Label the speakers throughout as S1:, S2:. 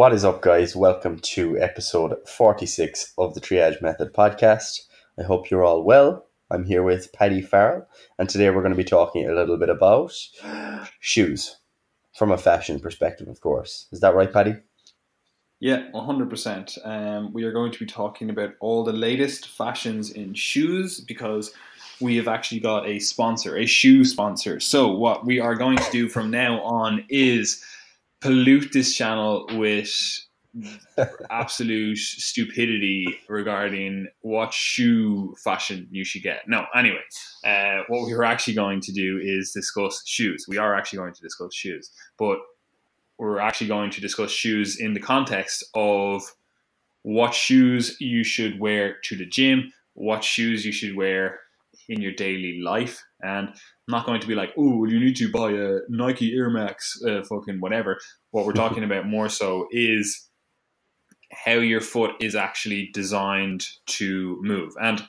S1: What is up, guys? Welcome to episode 46 of the Triage Method podcast. I hope you're all well. I'm here with Paddy Farrell, and today we're going to be talking a little bit about shoes from a fashion perspective, of course. Is that right, Paddy?
S2: Yeah, 100%. Um, we are going to be talking about all the latest fashions in shoes because we have actually got a sponsor, a shoe sponsor. So, what we are going to do from now on is pollute this channel with absolute stupidity regarding what shoe fashion you should get. No, anyway, uh, what we were actually going to do is discuss shoes. We are actually going to discuss shoes, but we're actually going to discuss shoes in the context of what shoes you should wear to the gym, what shoes you should wear in your daily life, and I'm not going to be like, oh, you need to buy a Nike Air Max, uh, fucking whatever. What we're talking about more so is how your foot is actually designed to move. And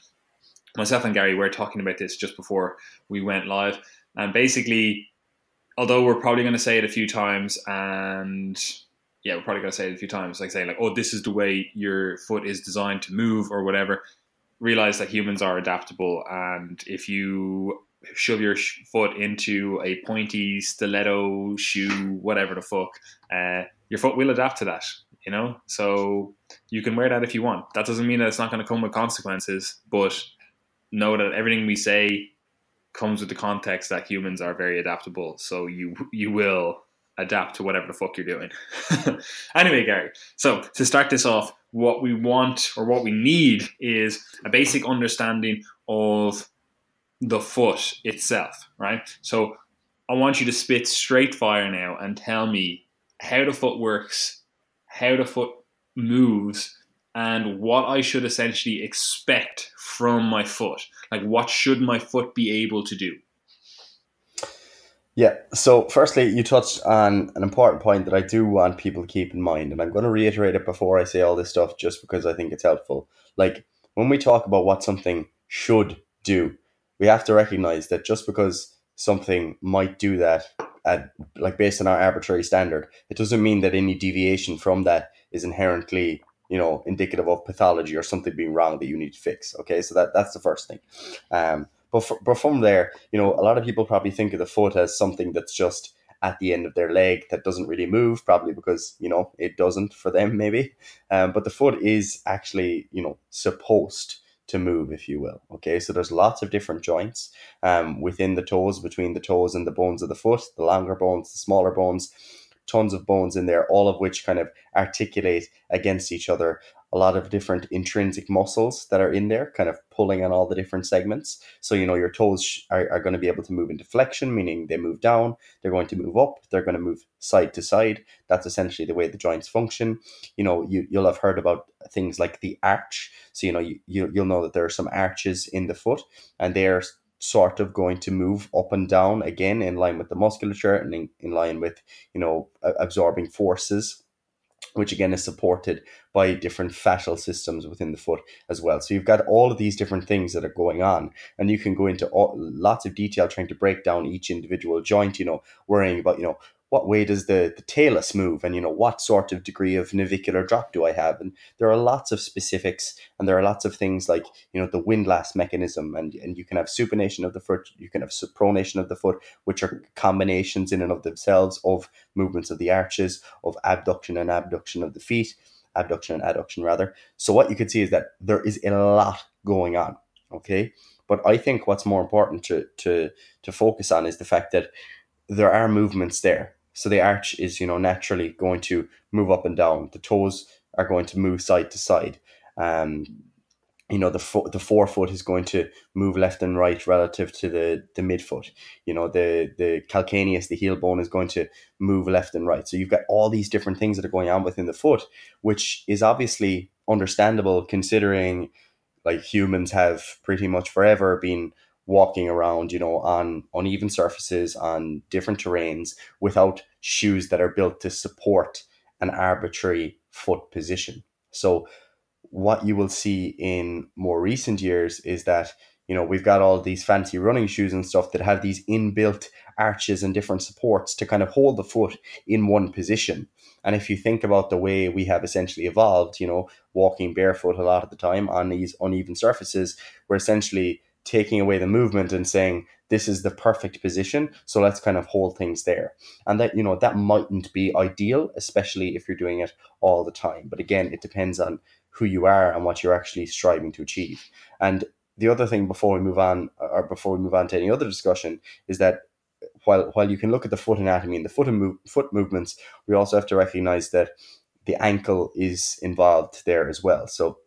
S2: myself and Gary were talking about this just before we went live. And basically, although we're probably going to say it a few times, and yeah, we're probably going to say it a few times, like saying like, oh, this is the way your foot is designed to move or whatever. Realize that humans are adaptable, and if you shove your foot into a pointy stiletto shoe, whatever the fuck, uh, your foot will adapt to that. You know, so you can wear that if you want. That doesn't mean that it's not going to come with consequences, but know that everything we say comes with the context that humans are very adaptable. So you you will adapt to whatever the fuck you're doing. anyway, Gary. So to start this off, what we want or what we need is a basic understanding of the foot itself, right? So I want you to spit straight fire now and tell me how the foot works, how the foot moves, and what I should essentially expect from my foot. Like, what should my foot be able to do?
S1: Yeah. So, firstly, you touched on an important point that I do want people to keep in mind, and I'm going to reiterate it before I say all this stuff just because I think it's helpful. Like, when we talk about what something should do, we have to recognize that just because something might do that at like based on our arbitrary standard, it doesn't mean that any deviation from that is inherently you know indicative of pathology or something being wrong that you need to fix. Okay, so that that's the first thing. Um, but for, but from there, you know, a lot of people probably think of the foot as something that's just at the end of their leg that doesn't really move, probably because you know it doesn't for them, maybe. Um, but the foot is actually you know supposed to move, if you will. Okay, so there's lots of different joints um, within the toes, between the toes and the bones of the foot, the longer bones, the smaller bones, tons of bones in there, all of which kind of articulate against each other a lot of different intrinsic muscles that are in there, kind of pulling on all the different segments. So, you know, your toes are, are going to be able to move into flexion, meaning they move down, they're going to move up, they're going to move side to side. That's essentially the way the joints function. You know, you, you'll have heard about things like the arch. So, you know, you, you, you'll know that there are some arches in the foot, and they're sort of going to move up and down again in line with the musculature and in, in line with, you know, absorbing forces which again is supported by different fascial systems within the foot as well. So you've got all of these different things that are going on, and you can go into all, lots of detail trying to break down each individual joint. You know, worrying about you know what way does the, the talus move? And you know what sort of degree of navicular drop do i have? And there are lots of specifics and there are lots of things like you know the windlass mechanism and, and you can have supination of the foot you can have pronation of the foot which are combinations in and of themselves of movements of the arches of abduction and abduction of the feet abduction and adduction rather. So what you can see is that there is a lot going on okay? But i think what's more important to to to focus on is the fact that there are movements there so the arch is, you know, naturally going to move up and down. The toes are going to move side to side. Um, you know, the fo- the forefoot is going to move left and right relative to the, the midfoot. You know, the the calcaneus, the heel bone, is going to move left and right. So you've got all these different things that are going on within the foot, which is obviously understandable considering like humans have pretty much forever been walking around, you know, on uneven surfaces, on different terrains, without shoes that are built to support an arbitrary foot position. So, what you will see in more recent years is that, you know, we've got all these fancy running shoes and stuff that have these inbuilt arches and different supports to kind of hold the foot in one position. And if you think about the way we have essentially evolved, you know, walking barefoot a lot of the time on these uneven surfaces, we're essentially taking away the movement and saying this is the perfect position so let's kind of hold things there. And that you know that mightn't be ideal especially if you're doing it all the time. But again it depends on who you are and what you're actually striving to achieve. And the other thing before we move on or before we move on to any other discussion is that while while you can look at the foot anatomy and the foot and move, foot movements we also have to recognize that the ankle is involved there as well. So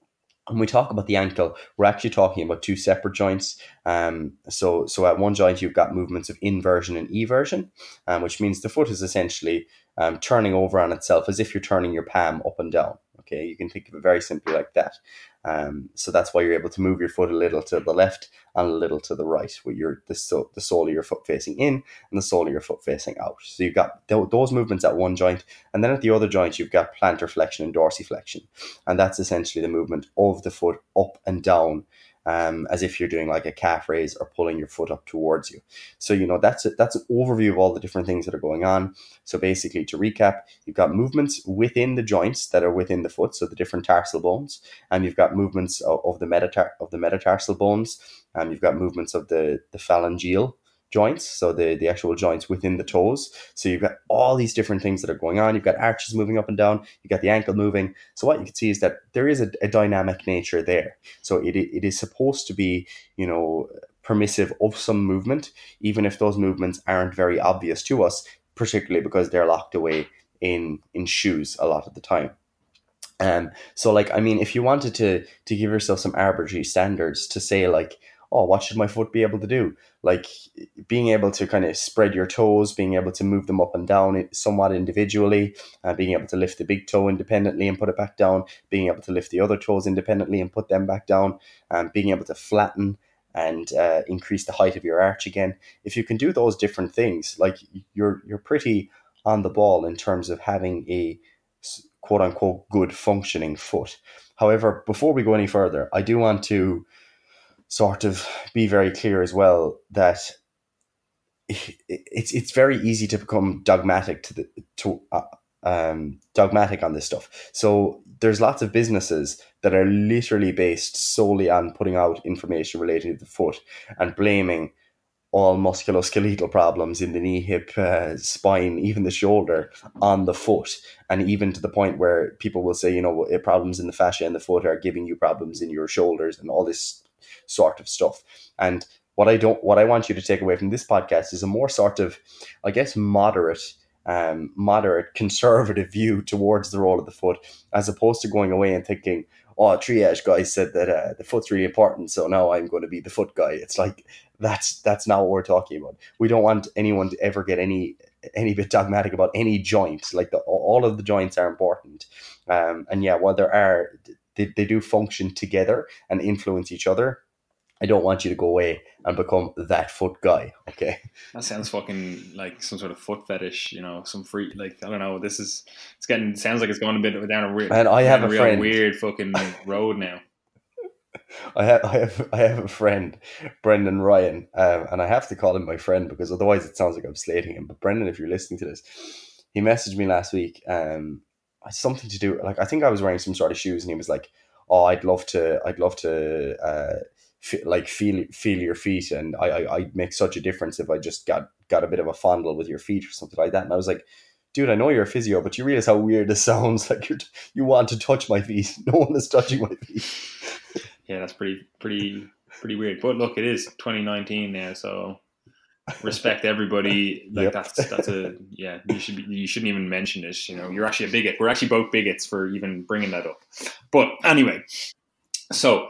S1: when we talk about the ankle, we're actually talking about two separate joints. Um, so, so at one joint, you've got movements of inversion and eversion, um, which means the foot is essentially um, turning over on itself as if you're turning your palm up and down. Okay, you can think of it very simply like that. Um, so that's why you're able to move your foot a little to the left and a little to the right, with your the, so, the sole of your foot facing in and the sole of your foot facing out. So you've got th- those movements at one joint, and then at the other joint you've got plantar flexion and dorsiflexion, and that's essentially the movement of the foot up and down um, as if you're doing like a calf raise or pulling your foot up towards you. So you know that's a, that's an overview of all the different things that are going on. So basically, to recap, you've got movements within the joints that are within the foot, so the different tarsal bones, and you've got movements of, of the metatar of the metatarsal bones, and you've got movements of the the phalangeal joints, so the, the actual joints within the toes. So you've got all these different things that are going on. You've got arches moving up and down, you've got the ankle moving. So what you can see is that there is a, a dynamic nature there. So it, it is supposed to be, you know, permissive of some movement, even if those movements aren't very obvious to us, particularly because they're locked away in in shoes a lot of the time. Um, so like I mean, if you wanted to to give yourself some arbitrary standards to say like, oh, what should my foot be able to do? Like being able to kind of spread your toes, being able to move them up and down somewhat individually, uh, being able to lift the big toe independently and put it back down, being able to lift the other toes independently and put them back down, and um, being able to flatten and uh, increase the height of your arch again. If you can do those different things, like you're you're pretty on the ball in terms of having a quote unquote good functioning foot. However, before we go any further, I do want to sort of be very clear as well that it's it's very easy to become dogmatic to the to uh, um, dogmatic on this stuff. So there's lots of businesses that are literally based solely on putting out information related to the foot and blaming all musculoskeletal problems in the knee, hip, uh, spine, even the shoulder on the foot. And even to the point where people will say, you know, problems in the fascia and the foot are giving you problems in your shoulders and all this sort of stuff. And what I don't, what I want you to take away from this podcast is a more sort of, I guess, moderate, um, moderate conservative view towards the role of the foot, as opposed to going away and thinking, oh, triage guy said that uh, the foot's really important, so now I'm going to be the foot guy. It's like that's that's not what we're talking about. We don't want anyone to ever get any any bit dogmatic about any joint. Like the, all of the joints are important, um, and yeah, while there are they, they do function together and influence each other. I don't want you to go away and become that foot guy. Okay.
S2: That sounds fucking like some sort of foot fetish, you know, some free like I don't know. This is it's getting sounds like it's going a bit down a weird
S1: and I have a,
S2: a
S1: friend
S2: weird fucking road now.
S1: I have I have I have a friend, Brendan Ryan, um, and I have to call him my friend because otherwise it sounds like I'm slating him. But Brendan, if you're listening to this, he messaged me last week. Um, something to do like I think I was wearing some sort of shoes, and he was like, "Oh, I'd love to, I'd love to, uh, f- like feel feel your feet, and I, I I'd make such a difference if I just got got a bit of a fondle with your feet or something like that." And I was like, "Dude, I know you're a physio, but you realize how weird this sounds? Like you you want to touch my feet? No one is touching my feet."
S2: yeah, that's pretty pretty pretty weird. But look, it is 2019 now, so respect everybody. Like yep. that's that's a yeah. You should be, you shouldn't even mention this. You know, you're actually a bigot. We're actually both bigots for even bringing that up. But anyway, so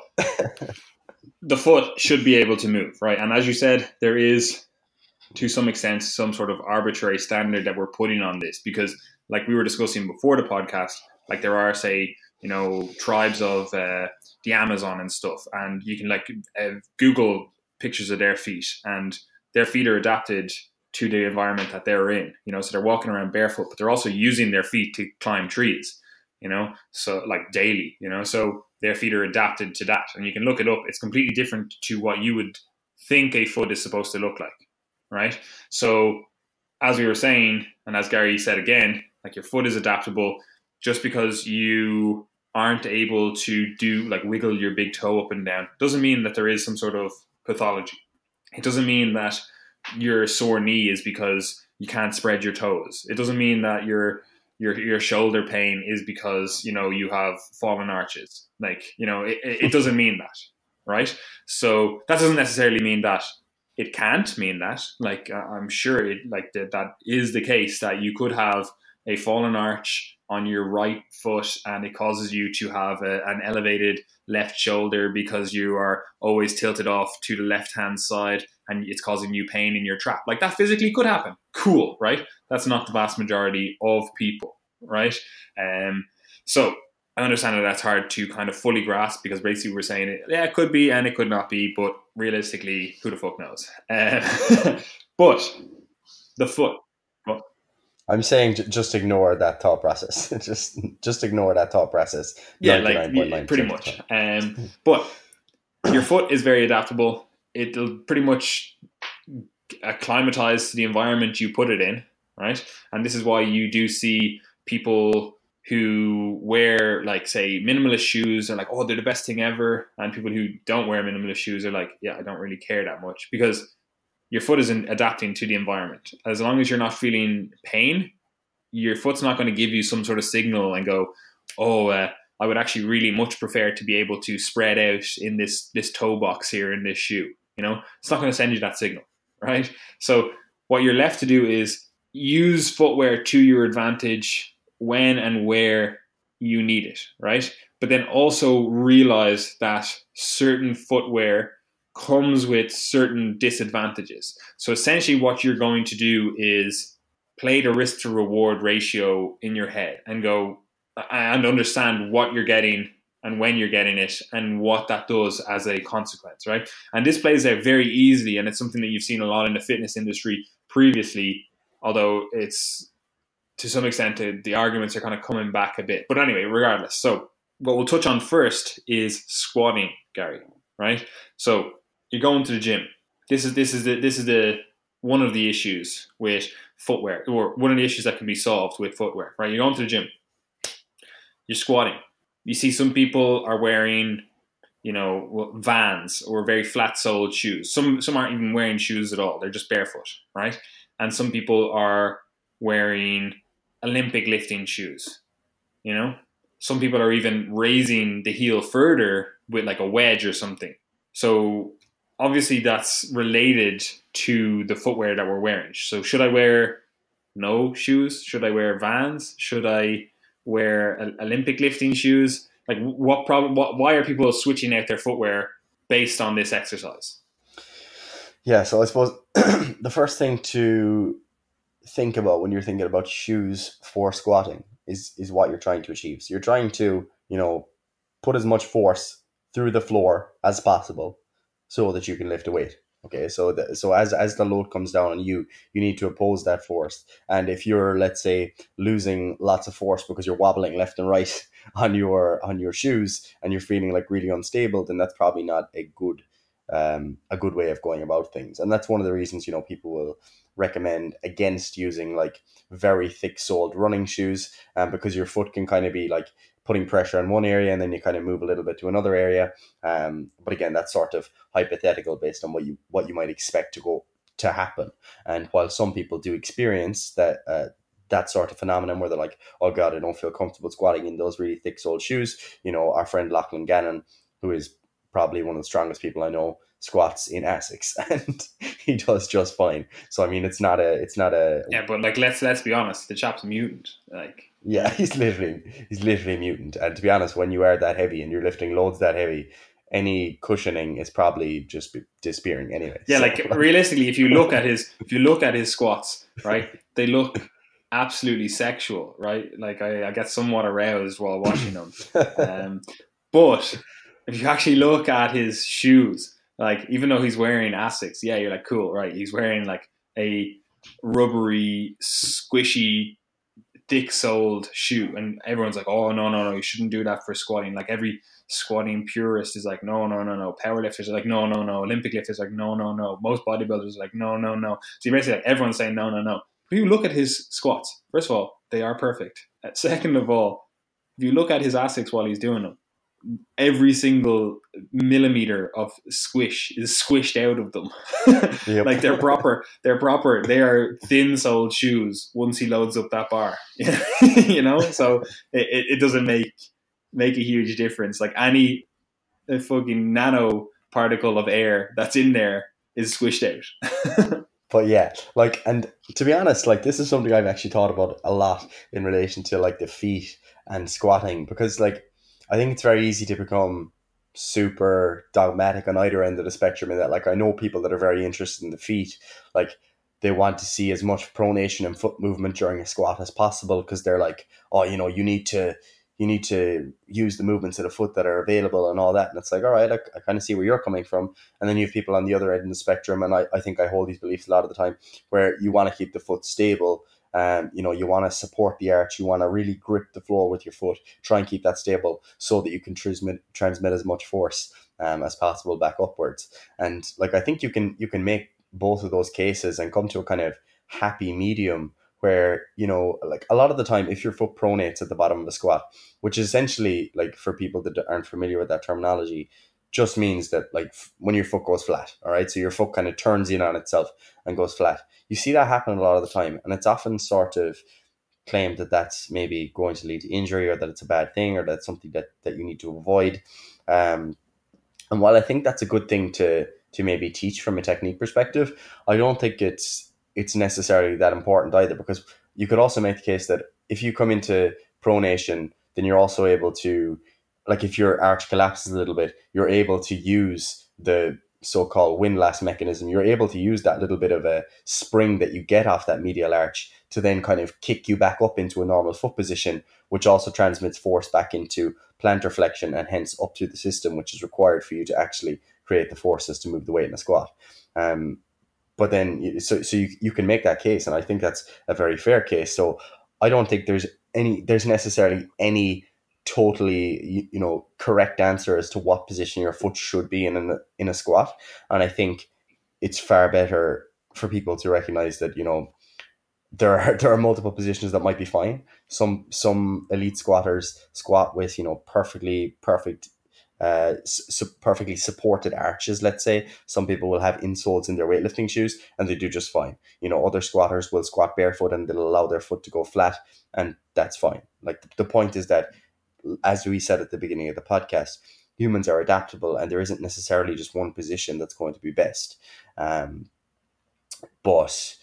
S2: the foot should be able to move, right? And as you said, there is to some extent some sort of arbitrary standard that we're putting on this because, like we were discussing before the podcast, like there are say you know tribes of uh, the Amazon and stuff, and you can like uh, Google pictures of their feet and their feet are adapted to the environment that they're in. You know, so they're walking around barefoot, but they're also using their feet to climb trees. You know, so like daily, you know, so their feet are adapted to that. And you can look it up. It's completely different to what you would think a foot is supposed to look like, right? So, as we were saying, and as Gary said again, like your foot is adaptable just because you aren't able to do like wiggle your big toe up and down doesn't mean that there is some sort of pathology. It doesn't mean that your sore knee is because you can't spread your toes. It doesn't mean that your your your shoulder pain is because you know you have fallen arches. Like you know, it, it doesn't mean that, right? So that doesn't necessarily mean that it can't mean that. Like uh, I'm sure it like that that is the case that you could have a fallen arch on your right foot and it causes you to have a, an elevated left shoulder because you are always tilted off to the left hand side and it's causing you pain in your trap. Like that physically could happen. Cool, right? That's not the vast majority of people, right? Um, so I understand that that's hard to kind of fully grasp because basically we're saying it, yeah, it could be and it could not be, but realistically, who the fuck knows? Uh, but the foot,
S1: I'm saying j- just ignore that thought process. just just ignore that thought process.
S2: Yeah, like pretty much. Um, but your foot is very adaptable. It'll pretty much acclimatize to the environment you put it in, right? And this is why you do see people who wear like say minimalist shoes are like, oh, they're the best thing ever, and people who don't wear minimalist shoes are like, yeah, I don't really care that much because your foot isn't adapting to the environment. As long as you're not feeling pain, your foot's not going to give you some sort of signal and go, oh, uh, I would actually really much prefer to be able to spread out in this this toe box here in this shoe. You know, it's not going to send you that signal, right? So what you're left to do is use footwear to your advantage when and where you need it, right? But then also realize that certain footwear comes with certain disadvantages. So essentially, what you're going to do is play the risk to reward ratio in your head and go and understand what you're getting and when you're getting it and what that does as a consequence, right? And this plays out very easily, and it's something that you've seen a lot in the fitness industry previously, although it's to some extent the arguments are kind of coming back a bit. But anyway, regardless. So what we'll touch on first is squatting, Gary, right? So you're going to the gym. This is this is the this is the one of the issues with footwear, or one of the issues that can be solved with footwear. Right, you're going to the gym. You're squatting. You see some people are wearing, you know, Vans or very flat-soled shoes. Some some aren't even wearing shoes at all. They're just barefoot, right? And some people are wearing Olympic lifting shoes. You know, some people are even raising the heel further with like a wedge or something. So obviously that's related to the footwear that we're wearing. So should I wear no shoes? Should I wear Vans? Should I wear Olympic lifting shoes? Like what problem? What, why are people switching out their footwear based on this exercise?
S1: Yeah, so I suppose the first thing to think about when you're thinking about shoes for squatting is is what you're trying to achieve. So you're trying to, you know, put as much force through the floor as possible so that you can lift a weight. Okay, so the, so as as the load comes down on you, you need to oppose that force. And if you're, let's say, losing lots of force because you're wobbling left and right on your on your shoes and you're feeling like really unstable, then that's probably not a good um, a good way of going about things. And that's one of the reasons you know people will recommend against using like very thick soled running shoes, um, because your foot can kind of be like putting pressure on one area and then you kind of move a little bit to another area. Um, but again, that's sort of hypothetical based on what you what you might expect to go to happen. And while some people do experience that uh, that sort of phenomenon where they're like, oh god, I don't feel comfortable squatting in those really thick soled shoes. You know, our friend Lachlan Gannon, who is probably one of the strongest people I know, squats in Asics and he does just fine. So I mean it's not a it's not a
S2: Yeah, but like let's let's be honest, the chap's mutant. Like
S1: yeah, he's literally he's literally mutant. And to be honest, when you are that heavy and you're lifting loads that heavy, any cushioning is probably just disappearing anyway.
S2: Yeah, so, like realistically, if you look at his if you look at his squats, right, they look absolutely sexual, right? Like I, I get somewhat aroused while watching them. Um, but if you actually look at his shoes, like even though he's wearing Asics, yeah, you're like cool, right? He's wearing like a rubbery, squishy thick soled shoe, and everyone's like, "Oh no, no, no, you shouldn't do that for squatting." Like every squatting purist is like, "No, no, no, no." Powerlifters are like, "No, no, no." Olympic lifters are like, "No, no, no." Most bodybuilders are like, "No, no, no." So basically like everyone's saying, "No, no, no." If you look at his squats, first of all, they are perfect. Second of all, if you look at his ASICs while he's doing them, every single millimeter of squish is squished out of them. yep. Like they're proper, they're proper. They are thin soled shoes. Once he loads up that bar, you know, so it, it doesn't make make a huge difference. Like any fucking nano particle of air that's in there is squished out.
S1: but yeah, like, and to be honest, like this is something I've actually thought about a lot in relation to like the feet and squatting because like I think it's very easy to become super dogmatic on either end of the spectrum in that like I know people that are very interested in the feet like they want to see as much pronation and foot movement during a squat as possible because they're like oh you know you need to you need to use the movements of the foot that are available and all that. And it's like all right I, I kind of see where you're coming from. And then you have people on the other end of the spectrum and I, I think I hold these beliefs a lot of the time where you want to keep the foot stable um, you know, you want to support the arch. You want to really grip the floor with your foot. Try and keep that stable so that you can transmit transmit as much force um, as possible back upwards. And like I think you can you can make both of those cases and come to a kind of happy medium where you know like a lot of the time if your foot pronates at the bottom of the squat which is essentially like for people that aren't familiar with that terminology just means that like when your foot goes flat all right so your foot kind of turns in on itself and goes flat you see that happen a lot of the time, and it's often sort of claimed that that's maybe going to lead to injury or that it's a bad thing or that's something that, that you need to avoid. Um, and while I think that's a good thing to to maybe teach from a technique perspective, I don't think it's it's necessarily that important either because you could also make the case that if you come into pronation, then you're also able to like if your arch collapses a little bit, you're able to use the so-called windlass mechanism, you're able to use that little bit of a spring that you get off that medial arch to then kind of kick you back up into a normal foot position, which also transmits force back into plantar flexion and hence up through the system, which is required for you to actually create the forces to move the weight in a squat. Um, but then, so so you, you can make that case, and I think that's a very fair case. So I don't think there's any there's necessarily any totally you, you know correct answer as to what position your foot should be in in, in a squat and i think it's far better for people to recognize that you know there are there are multiple positions that might be fine some some elite squatters squat with you know perfectly perfect uh, su- perfectly supported arches, let's say. Some people will have insoles in their weightlifting shoes and they do just fine. You know, other squatters will squat barefoot and they'll allow their foot to go flat and that's fine. Like the, the point is that as we said at the beginning of the podcast, humans are adaptable and there isn't necessarily just one position that's going to be best. Um, but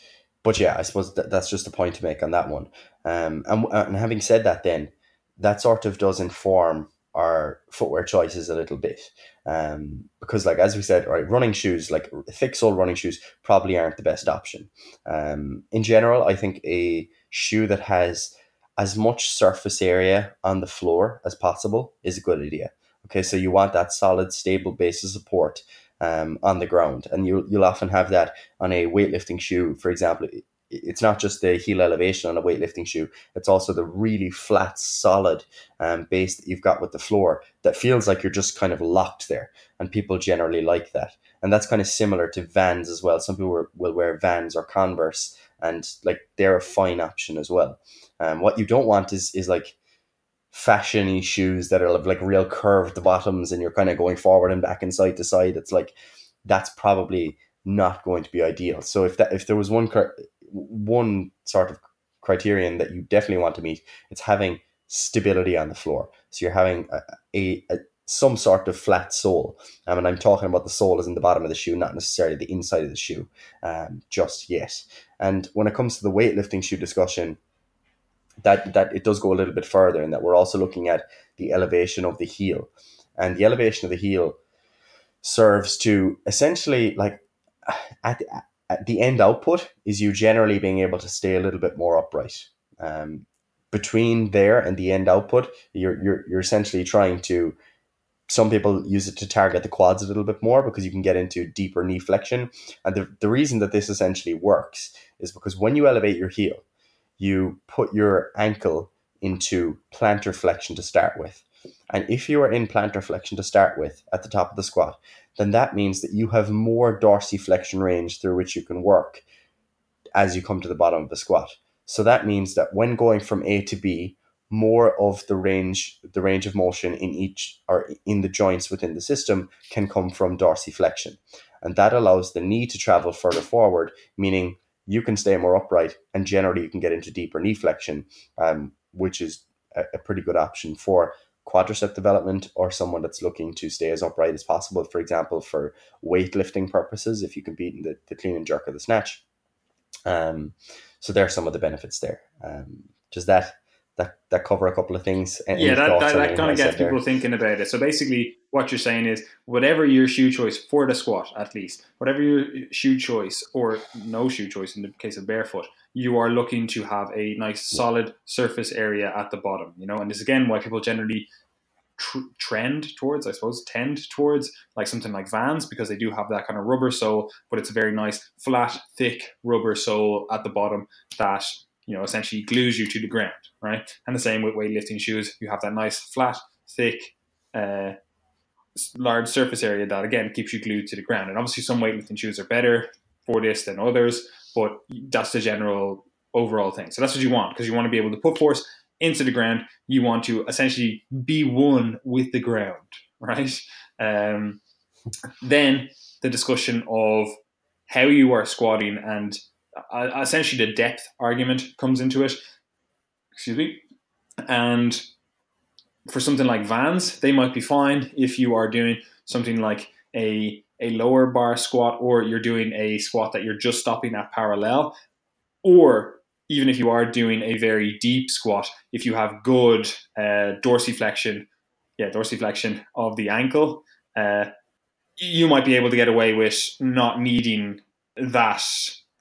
S1: but yeah, I suppose that, that's just a point to make on that one. Um, and, and having said that, then that sort of does inform our footwear choices a little bit. Um, because like as we said, right, running shoes, like thick sole running shoes, probably aren't the best option. Um, in general, I think a shoe that has as much surface area on the floor as possible is a good idea. Okay, so you want that solid, stable base of support um, on the ground, and you you'll often have that on a weightlifting shoe. For example, it's not just the heel elevation on a weightlifting shoe; it's also the really flat, solid um, base that you've got with the floor that feels like you're just kind of locked there. And people generally like that, and that's kind of similar to Vans as well. Some people will wear Vans or Converse, and like they're a fine option as well. Um, what you don't want is is like fashiony shoes that are like real curved bottoms and you're kind of going forward and back and side to side. It's like that's probably not going to be ideal. So if that if there was one one sort of criterion that you definitely want to meet, it's having stability on the floor. So you're having a, a, a some sort of flat sole. Um, and I'm talking about the sole is in the bottom of the shoe, not necessarily the inside of the shoe um, just yet. And when it comes to the weightlifting shoe discussion, that that it does go a little bit further in that we're also looking at the elevation of the heel. And the elevation of the heel serves to essentially like at the, at the end output is you generally being able to stay a little bit more upright. Um, between there and the end output you're, you're you're essentially trying to some people use it to target the quads a little bit more because you can get into deeper knee flexion. And the, the reason that this essentially works is because when you elevate your heel you put your ankle into plantar flexion to start with. And if you are in plantar flexion to start with at the top of the squat, then that means that you have more dorsiflexion range through which you can work as you come to the bottom of the squat. So that means that when going from A to B, more of the range the range of motion in each or in the joints within the system can come from dorsiflexion. And that allows the knee to travel further forward, meaning you can stay more upright and generally you can get into deeper knee flexion, um, which is a, a pretty good option for quadricep development or someone that's looking to stay as upright as possible, for example, for weightlifting purposes, if you can beat the, the clean and jerk or the snatch. Um, so there are some of the benefits there. Um, does that that that cover a couple of things?
S2: Yeah, that, that, that kind of gets people there? thinking about it. So basically, what you're saying is, whatever your shoe choice for the squat, at least, whatever your shoe choice or no shoe choice in the case of barefoot, you are looking to have a nice solid surface area at the bottom. You know, and this again why people generally tr- trend towards, I suppose, tend towards like something like Vans because they do have that kind of rubber sole, but it's a very nice flat, thick rubber sole at the bottom that you know essentially glues you to the ground, right? And the same with weightlifting shoes, you have that nice flat, thick. Uh, large surface area that again keeps you glued to the ground and obviously some weightlifting shoes are better for this than others but that's the general overall thing so that's what you want because you want to be able to put force into the ground, you want to essentially be one with the ground, right? Um, then the discussion of how you are squatting and uh, essentially the depth argument comes into it. Excuse me. And for something like Vans, they might be fine if you are doing something like a a lower bar squat or you're doing a squat that you're just stopping at parallel or even if you are doing a very deep squat, if you have good uh, dorsiflexion, yeah, dorsiflexion of the ankle, uh, you might be able to get away with not needing that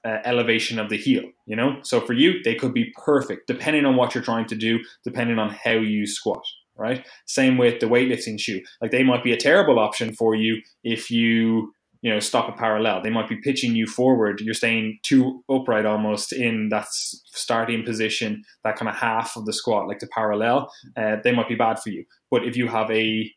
S2: uh, elevation of the heel. You know, so for you, they could be perfect depending on what you're trying to do, depending on how you squat. Right. Same with the weightlifting shoe. Like they might be a terrible option for you if you you know stop a parallel. They might be pitching you forward. You're staying too upright almost in that starting position, that kind of half of the squat, like the parallel. Uh, they might be bad for you. But if you have a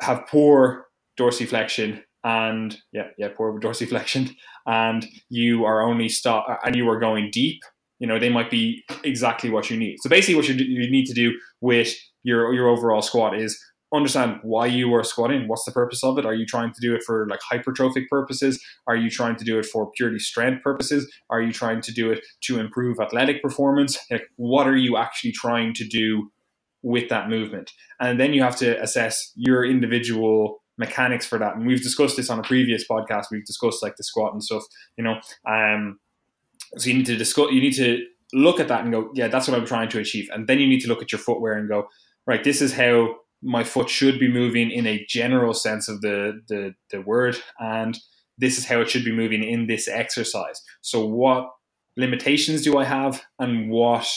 S2: have poor dorsiflexion and yeah, yeah, poor dorsiflexion, and you are only stop and you are going deep, you know, they might be exactly what you need. So basically, what you, you need to do with your your overall squat is understand why you are squatting. What's the purpose of it? Are you trying to do it for like hypertrophic purposes? Are you trying to do it for purely strength purposes? Are you trying to do it to improve athletic performance? Like, what are you actually trying to do with that movement? And then you have to assess your individual mechanics for that. And we've discussed this on a previous podcast. We've discussed like the squat and stuff, you know. Um, so you need to discuss. You need to look at that and go, yeah, that's what I'm trying to achieve. And then you need to look at your footwear and go, right, this is how my foot should be moving in a general sense of the, the, the word. And this is how it should be moving in this exercise. So what limitations do I have and what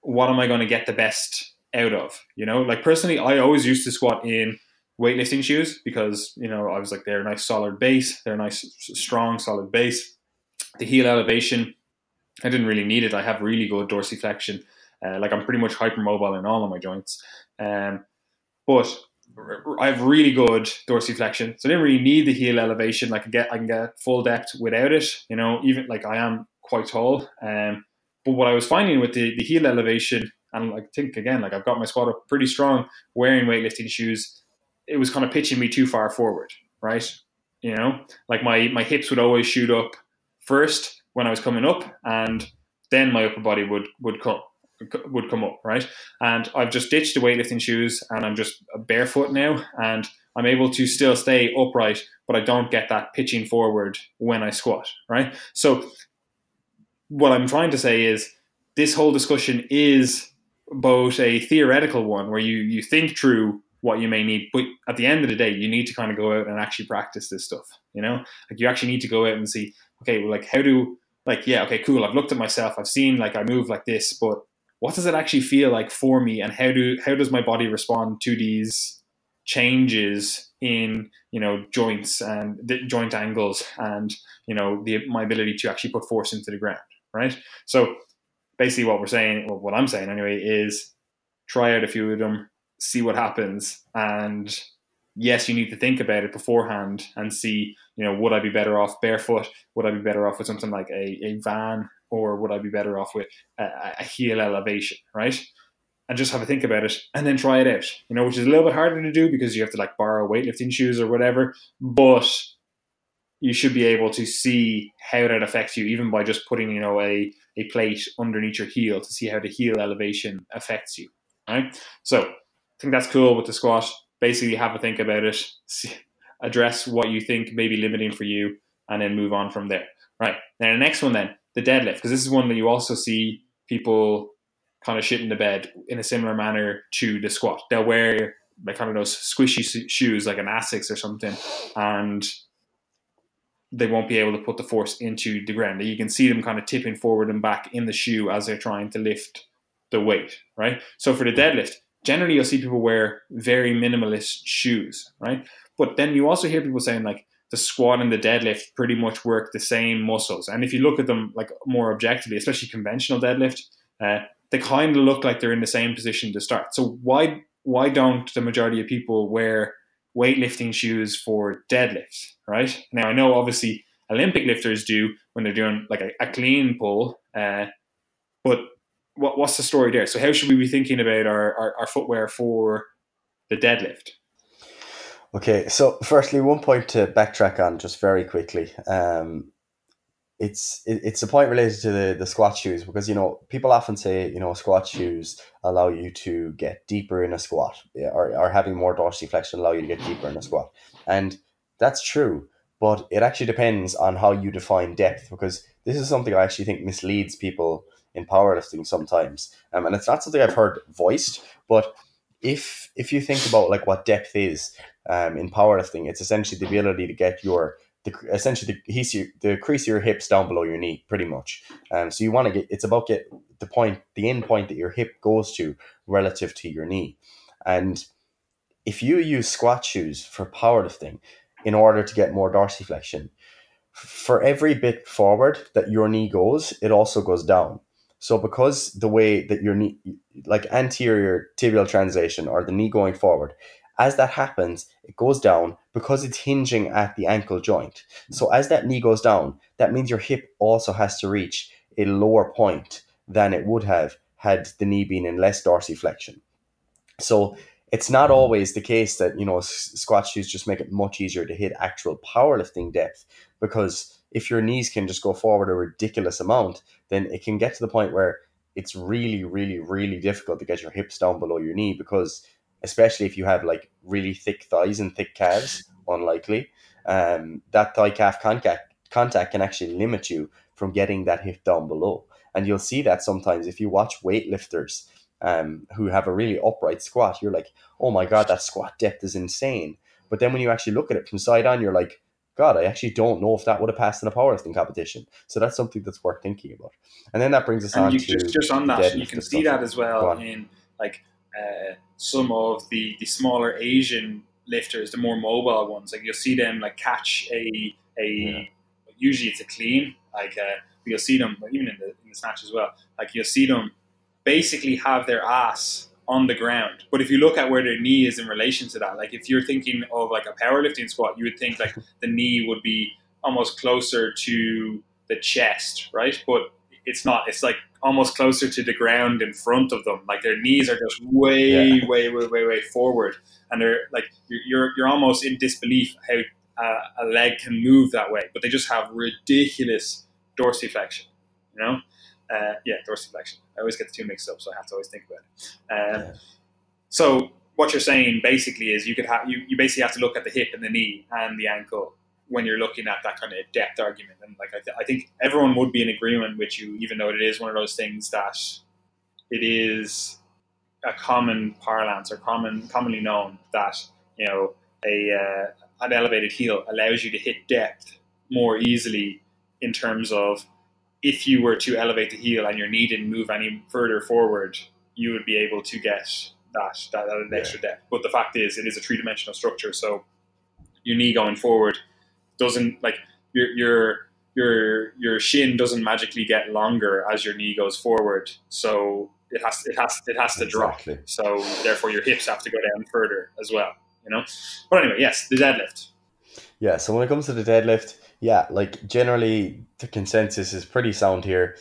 S2: what am I going to get the best out of? You know, like personally, I always used to squat in weightlifting shoes because you know I was like they're a nice solid base, they're a nice strong solid base. The heel elevation, I didn't really need it. I have really good dorsiflexion. Uh, like I'm pretty much hypermobile in all of my joints. Um, but I have really good dorsiflexion, so I didn't really need the heel elevation. I can get I can get full depth without it. You know, even like I am quite tall. Um, but what I was finding with the, the heel elevation, and I think again, like I've got my squat up pretty strong wearing weightlifting shoes, it was kind of pitching me too far forward, right? You know, like my my hips would always shoot up first when I was coming up, and then my upper body would would come would come up, right? And I've just ditched the weightlifting shoes and I'm just barefoot now and I'm able to still stay upright, but I don't get that pitching forward when I squat, right? So what I'm trying to say is this whole discussion is both a theoretical one where you you think through what you may need, but at the end of the day, you need to kind of go out and actually practice this stuff. You know, like you actually need to go out and see, okay, well, like how do like yeah, okay, cool. I've looked at myself. I've seen like I move like this, but what does it actually feel like for me and how do how does my body respond to these changes in you know joints and joint angles and you know the my ability to actually put force into the ground right so basically what we're saying, well, what I'm saying anyway, is try out a few of them, see what happens, and yes, you need to think about it beforehand and see, you know, would I be better off barefoot? Would I be better off with something like a, a van, or would I be better off with a, a heel elevation, right? And just have a think about it and then try it out, you know, which is a little bit harder to do because you have to like borrow weightlifting shoes or whatever, but you should be able to see how that affects you even by just putting, you know, a, a plate underneath your heel to see how the heel elevation affects you, right? So think that's cool with the squat. Basically, have a think about it, address what you think may be limiting for you, and then move on from there. Right. Now, the next one, then, the deadlift, because this is one that you also see people kind of shit in the bed in a similar manner to the squat. They'll wear like kind of those squishy shoes, like an Asics or something, and they won't be able to put the force into the ground. You can see them kind of tipping forward and back in the shoe as they're trying to lift the weight, right? So for the deadlift, generally you'll see people wear very minimalist shoes, right? But then you also hear people saying like the squat and the deadlift pretty much work the same muscles. And if you look at them like more objectively, especially conventional deadlift, uh, they kind of look like they're in the same position to start. So why why don't the majority of people wear weightlifting shoes for deadlifts, right? Now I know obviously Olympic lifters do when they're doing like a, a clean pull, uh, but what, what's the story there? So how should we be thinking about our, our, our footwear for the deadlift?
S1: Okay, so firstly, one point to backtrack on just very quickly. Um, it's it, it's a point related to the, the squat shoes because you know people often say you know squat shoes allow you to get deeper in a squat or, or having more dorsiflexion allow you to get deeper in a squat and that's true but it actually depends on how you define depth because this is something I actually think misleads people in powerlifting sometimes um, and it's not something I've heard voiced but if if you think about like what depth is um, in powerlifting it's essentially the ability to get your the essentially the, the crease of your hips down below your knee, pretty much. Um, so you want to get it's about get the point, the end point that your hip goes to relative to your knee, and if you use squat shoes for powerlifting in order to get more dorsiflexion, for every bit forward that your knee goes, it also goes down. So because the way that your knee, like anterior tibial translation or the knee going forward, as that happens, it goes down because it's hinging at the ankle joint. So as that knee goes down, that means your hip also has to reach a lower point than it would have had the knee been in less dorsiflexion. So it's not always the case that you know squat shoes just make it much easier to hit actual powerlifting depth because if your knees can just go forward a ridiculous amount, then it can get to the point where it's really, really, really difficult to get your hips down below your knee because especially if you have like really thick thighs and thick calves, unlikely. Um, that thigh calf contact contact can actually limit you from getting that hip down below. And you'll see that sometimes if you watch weightlifters um, who have a really upright squat, you're like, oh my god, that squat depth is insane. But then when you actually look at it from side on, you're like, God, I actually don't know if that would have passed in a powerlifting competition. So that's something that's worth thinking about. And then that brings us
S2: and
S1: on
S2: you,
S1: to
S2: just, just on that, you can see that as well in like uh, some of the the smaller Asian lifters, the more mobile ones. Like you'll see them like catch a a yeah. usually it's a clean. Like uh, you'll see them even in the in the snatch as well. Like you'll see them basically have their ass on the ground. But if you look at where their knee is in relation to that, like if you're thinking of like a powerlifting squat, you would think like the knee would be almost closer to the chest, right? But it's not. It's like almost closer to the ground in front of them. Like their knees are just way, yeah. way, way, way, way forward, and they're like you're you're almost in disbelief how uh, a leg can move that way. But they just have ridiculous dorsiflexion. You know, uh, yeah, dorsiflexion. I always get the two mixed up, so I have to always think about it. Um, yeah. So what you're saying basically is you could have you, you basically have to look at the hip and the knee and the ankle when you're looking at that kind of depth argument. And like I, th- I think everyone would be in agreement with you, even though it is one of those things that it is a common parlance or common commonly known that you know a uh, an elevated heel allows you to hit depth more easily in terms of if you were to elevate the heel and your knee didn't move any further forward, you would be able to get that that, that extra yeah. depth. But the fact is, it is a three dimensional structure, so your knee going forward doesn't like your your your your shin doesn't magically get longer as your knee goes forward. So it has it has it has to
S1: Exactly.
S2: drop. So therefore your hips have to go down further as well. You know. But anyway, yes, the deadlift.
S1: Yeah, so when it comes to the deadlift, yeah, like generally the consensus is pretty sound here.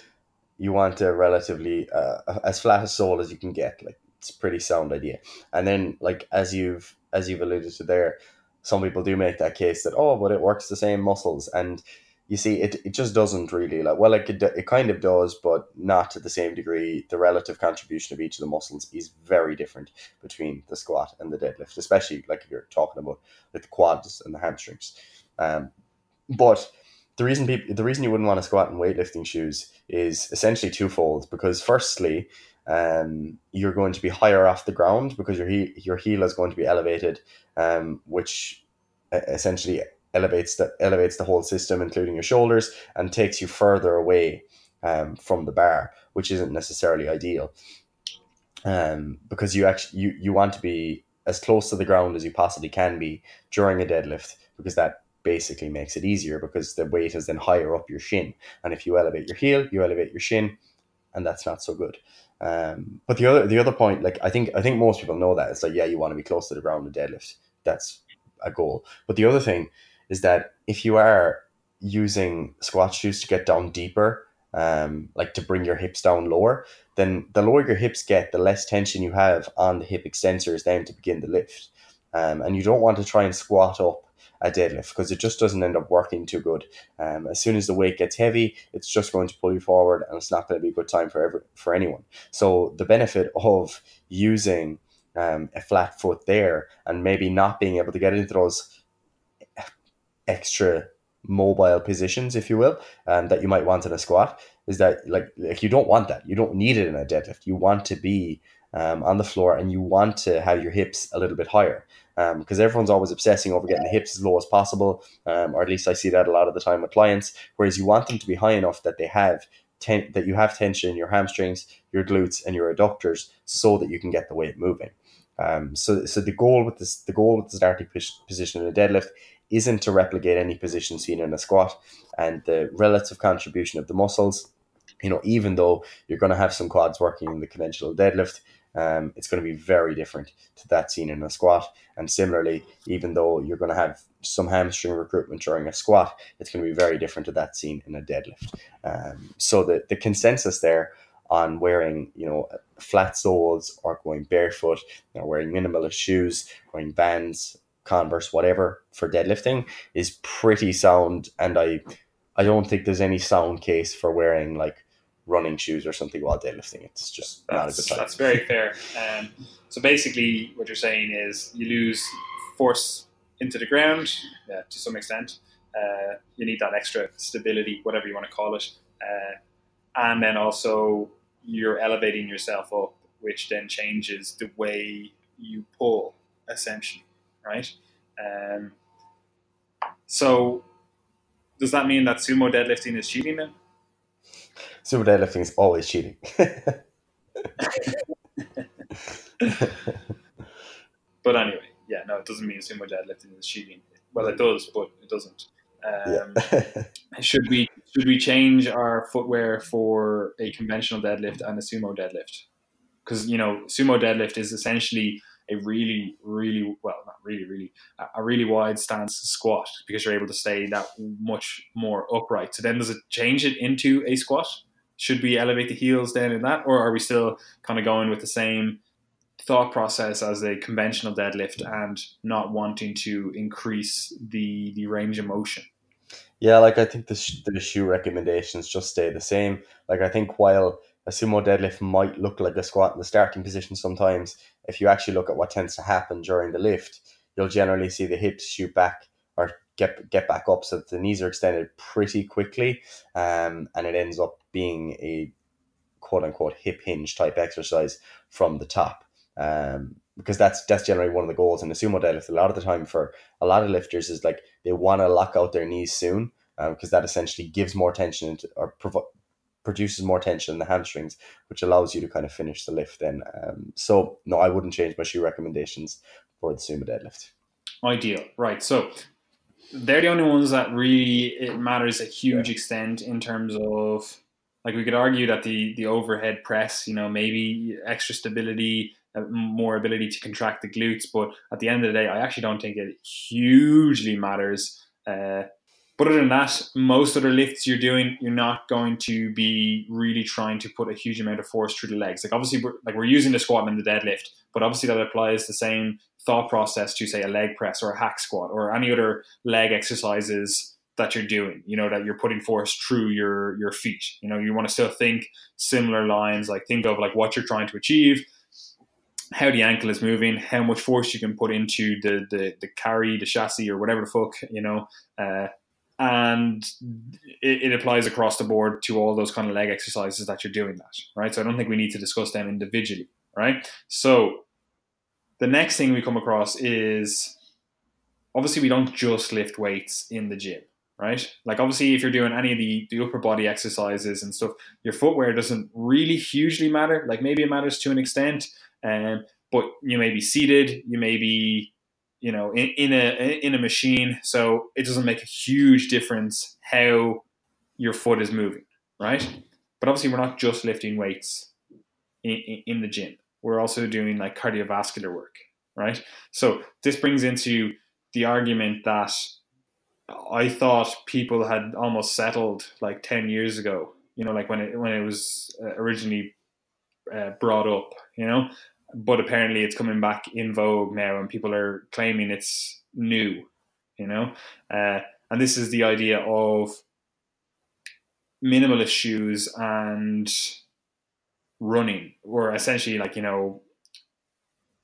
S1: You want a relatively uh, as flat a sole as you can get. Like it's a pretty sound idea. And then like as you've as you've alluded to there, some people do make that case that oh, but it works the same muscles and you see it, it just doesn't really like well it, it kind of does but not to the same degree the relative contribution of each of the muscles is very different between the squat and the deadlift especially like if you're talking about like the quads and the hamstrings um, but the reason people the reason you wouldn't want to squat in weightlifting shoes is essentially twofold because firstly um, you're going to be higher off the ground because your heel, your heel is going to be elevated um, which essentially elevates the elevates the whole system, including your shoulders, and takes you further away um, from the bar, which isn't necessarily ideal. Um, because you actually you, you want to be as close to the ground as you possibly can be during a deadlift, because that basically makes it easier because the weight is then higher up your shin, and if you elevate your heel, you elevate your shin, and that's not so good. Um, but the other the other point, like I think I think most people know that it's like yeah, you want to be close to the ground in deadlift. That's a goal. But the other thing is that if you are using squat shoes to get down deeper, um, like to bring your hips down lower, then the lower your hips get, the less tension you have on the hip extensors then to begin the lift. Um, and you don't want to try and squat up a deadlift because it just doesn't end up working too good. Um, as soon as the weight gets heavy, it's just going to pull you forward, and it's not going to be a good time for every, for anyone. So the benefit of using um, a flat foot there and maybe not being able to get into those extra mobile positions, if you will, um, that you might want in a squat, is that like like you don't want that. You don't need it in a deadlift. You want to be um, on the floor and you want to have your hips a little bit higher because um, everyone's always obsessing over getting the hips as low as possible, um, or at least I see that a lot of the time with clients. Whereas you want them to be high enough that they have ten- that you have tension in your hamstrings, your glutes, and your adductors, so that you can get the weight moving. Um, so, so the goal with this, the goal with the starting position in a deadlift isn't to replicate any position seen in a squat, and the relative contribution of the muscles. You know, even though you're going to have some quads working in the conventional deadlift, um, it's going to be very different to that seen in a squat. And similarly, even though you're going to have some hamstring recruitment during a squat, it's going to be very different to that seen in a deadlift. Um, so the, the consensus there on wearing, you know, flat soles or going barefoot, or wearing minimalist shoes, wearing Vans, Converse, whatever for deadlifting is pretty sound. And I, I don't think there's any sound case for wearing like running shoes or something while deadlifting. It's just not a good
S2: That's,
S1: time.
S2: that's very fair. Um, so basically, what you're saying is you lose force into the ground yeah, to some extent. Uh, you need that extra stability, whatever you want to call it, uh, and then also you're elevating yourself up, which then changes the way you pull, essentially, right? Um, so does that mean that sumo deadlifting is cheating then?
S1: Sumo deadlifting is always cheating.
S2: But anyway, yeah, no, it doesn't mean sumo deadlifting is cheating. Well, it does, but it doesn't. Um,
S1: yeah.
S2: should we should we change our footwear for a conventional deadlift and a sumo deadlift? Because you know, sumo deadlift is essentially a really, really well, not really, really, a- really wide stance squat because you're able to stay that much more upright. So then, does it change it into a squat? Should we elevate the heels then in that, or are we still kind of going with the same thought process as a conventional deadlift and not wanting to increase the the range of motion?
S1: Yeah, like I think the, sh- the shoe recommendations just stay the same. Like I think while a sumo deadlift might look like a squat in the starting position sometimes, if you actually look at what tends to happen during the lift, you'll generally see the hips shoot back or get get back up so that the knees are extended pretty quickly, um, and it ends up being a quote unquote hip hinge type exercise from the top. Um, because that's that's generally one of the goals in the sumo deadlift. A lot of the time for a lot of lifters is like they want to lock out their knees soon because that essentially gives more tension into, or provo- produces more tension in the hamstrings, which allows you to kind of finish the lift. Then, um, so no, I wouldn't change my shoe recommendations for the sumo deadlift.
S2: Ideal, right? So they're the only ones that really it matters a huge yeah. extent in terms of like we could argue that the the overhead press, you know, maybe extra stability, uh, more ability to contract the glutes, but at the end of the day, I actually don't think it hugely matters. Uh, but other than that, most other lifts you're doing, you're not going to be really trying to put a huge amount of force through the legs. Like obviously, we're, like we're using the squat and the deadlift, but obviously that applies the same thought process to say a leg press or a hack squat or any other leg exercises that you're doing. You know that you're putting force through your your feet. You know you want to still think similar lines. Like think of like what you're trying to achieve how the ankle is moving, how much force you can put into the the, the carry, the chassis, or whatever the fuck you know, uh, and it, it, applies across the board to all those kind of leg exercises that you're doing that right? So i don't think we need to discuss them individually right? So the next thing we come across is obviously we don't just lift weights in the gym right? Like obviously if you're doing any of the, the upper body exercises and stuff your footwear doesn't really hugely matter. Like maybe it matters to an extent um, but you may be seated you may be you know, in, in a in a machine. So it doesn't make a huge difference how your foot is moving, right? But obviously, we're not just lifting weights in, in, in the gym. We're also doing like cardiovascular work, right? So this brings into the argument that I thought people had almost settled like ten years ago. You know, like when it when it was uh, originally uh, brought up. You know, but apparently it's coming back in vogue now, and people are claiming it's new. You know, uh, and this is the idea of minimalist shoes and running, or essentially like you know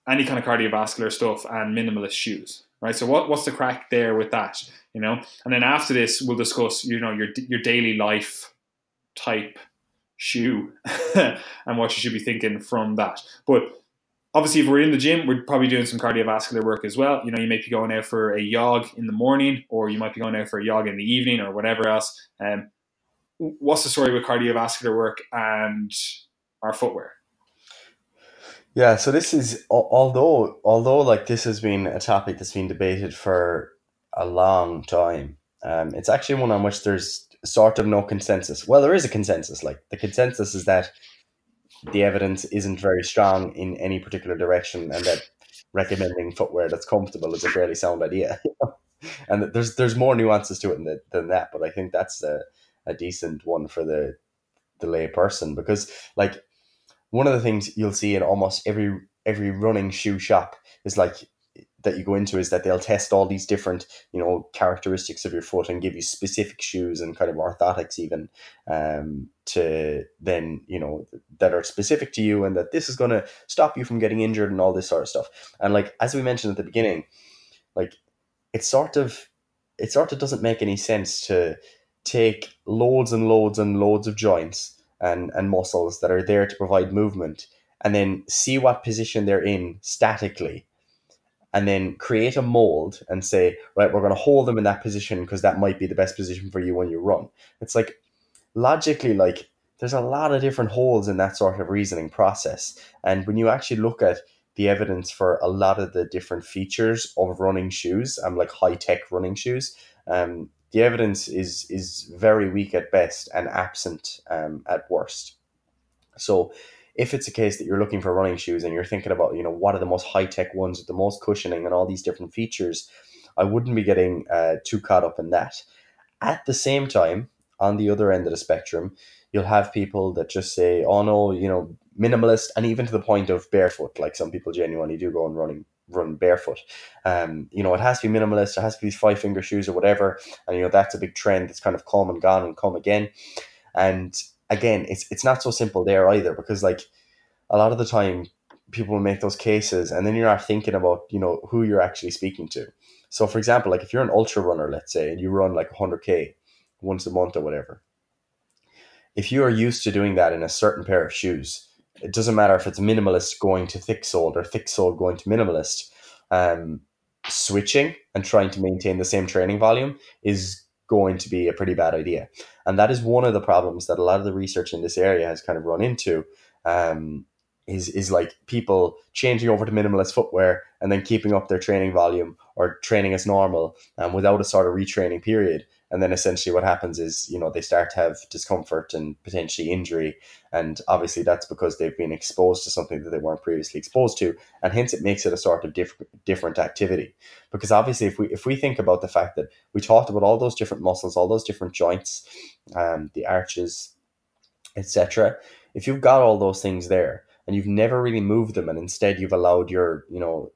S2: any kind of cardiovascular stuff and minimalist shoes, right? So what what's the crack there with that, you know? And then after this, we'll discuss you know your your daily life type shoe and what you should be thinking from that. But obviously, if we're in the gym, we're probably doing some cardiovascular work as well. You know, you might be going out for a jog in the morning, or you might be going out for a jog in the evening, or whatever else. Um, what's the story with cardiovascular work and our footwear?
S1: Yeah, so this is although although like this has been a topic that's been debated for a long time. Um, it's actually one on which there's sort of no consensus. Well, there is a consensus. Like the consensus is that the evidence isn't very strong in any particular direction, and that recommending footwear that's comfortable is a fairly sound idea. and there's there's more nuances to it than, than that, but I think that's a, a decent one for the the lay person because like one of the things you'll see in almost every every running shoe shop is like that you go into is that they'll test all these different you know characteristics of your foot and give you specific shoes and kind of orthotics even um, to then you know that are specific to you and that this is going to stop you from getting injured and all this sort of stuff. And like as we mentioned at the beginning like it sort of it sort of doesn't make any sense to take loads and loads and loads of joints and and muscles that are there to provide movement and then see what position they're in statically and then create a mold and say, right, we're going to hold them in that position because that might be the best position for you when you run. It's like logically, like there's a lot of different holes in that sort of reasoning process. And when you actually look at the evidence for a lot of the different features of running shoes, um, like high tech running shoes, um, the evidence is is very weak at best and absent um, at worst. So if it's a case that you're looking for running shoes and you're thinking about, you know, what are the most high tech ones with the most cushioning and all these different features, I wouldn't be getting uh, too caught up in that. At the same time, on the other end of the spectrum, you'll have people that just say, oh no, you know, minimalist, and even to the point of barefoot. Like some people genuinely do go and running run barefoot. Um, you know, it has to be minimalist. It has to be five finger shoes or whatever. And you know, that's a big trend that's kind of come and gone and come again. And again, it's it's not so simple there either because like a lot of the time people will make those cases and then you're not thinking about you know who you're actually speaking to. So for example, like if you're an ultra runner, let's say, and you run like 100k once a month or whatever, if you are used to doing that in a certain pair of shoes, it doesn't matter if it's minimalist going to thick soled or thick soled going to minimalist. Um, switching and trying to maintain the same training volume is going to be a pretty bad idea. And that is one of the problems that a lot of the research in this area has kind of run into. Um, is is like people changing over to minimalist footwear and then keeping up their training volume or training as normal um, without a sort of retraining period and then essentially what happens is you know they start to have discomfort and potentially injury. And obviously that's because they've been exposed to something that they weren't previously exposed to. And hence it makes it a sort of different different activity. Because obviously if we if we think about the fact that we talked about all those different muscles all those different joints um, the arches etc if you've got all those things there and you've never really moved them and instead you've allowed your you know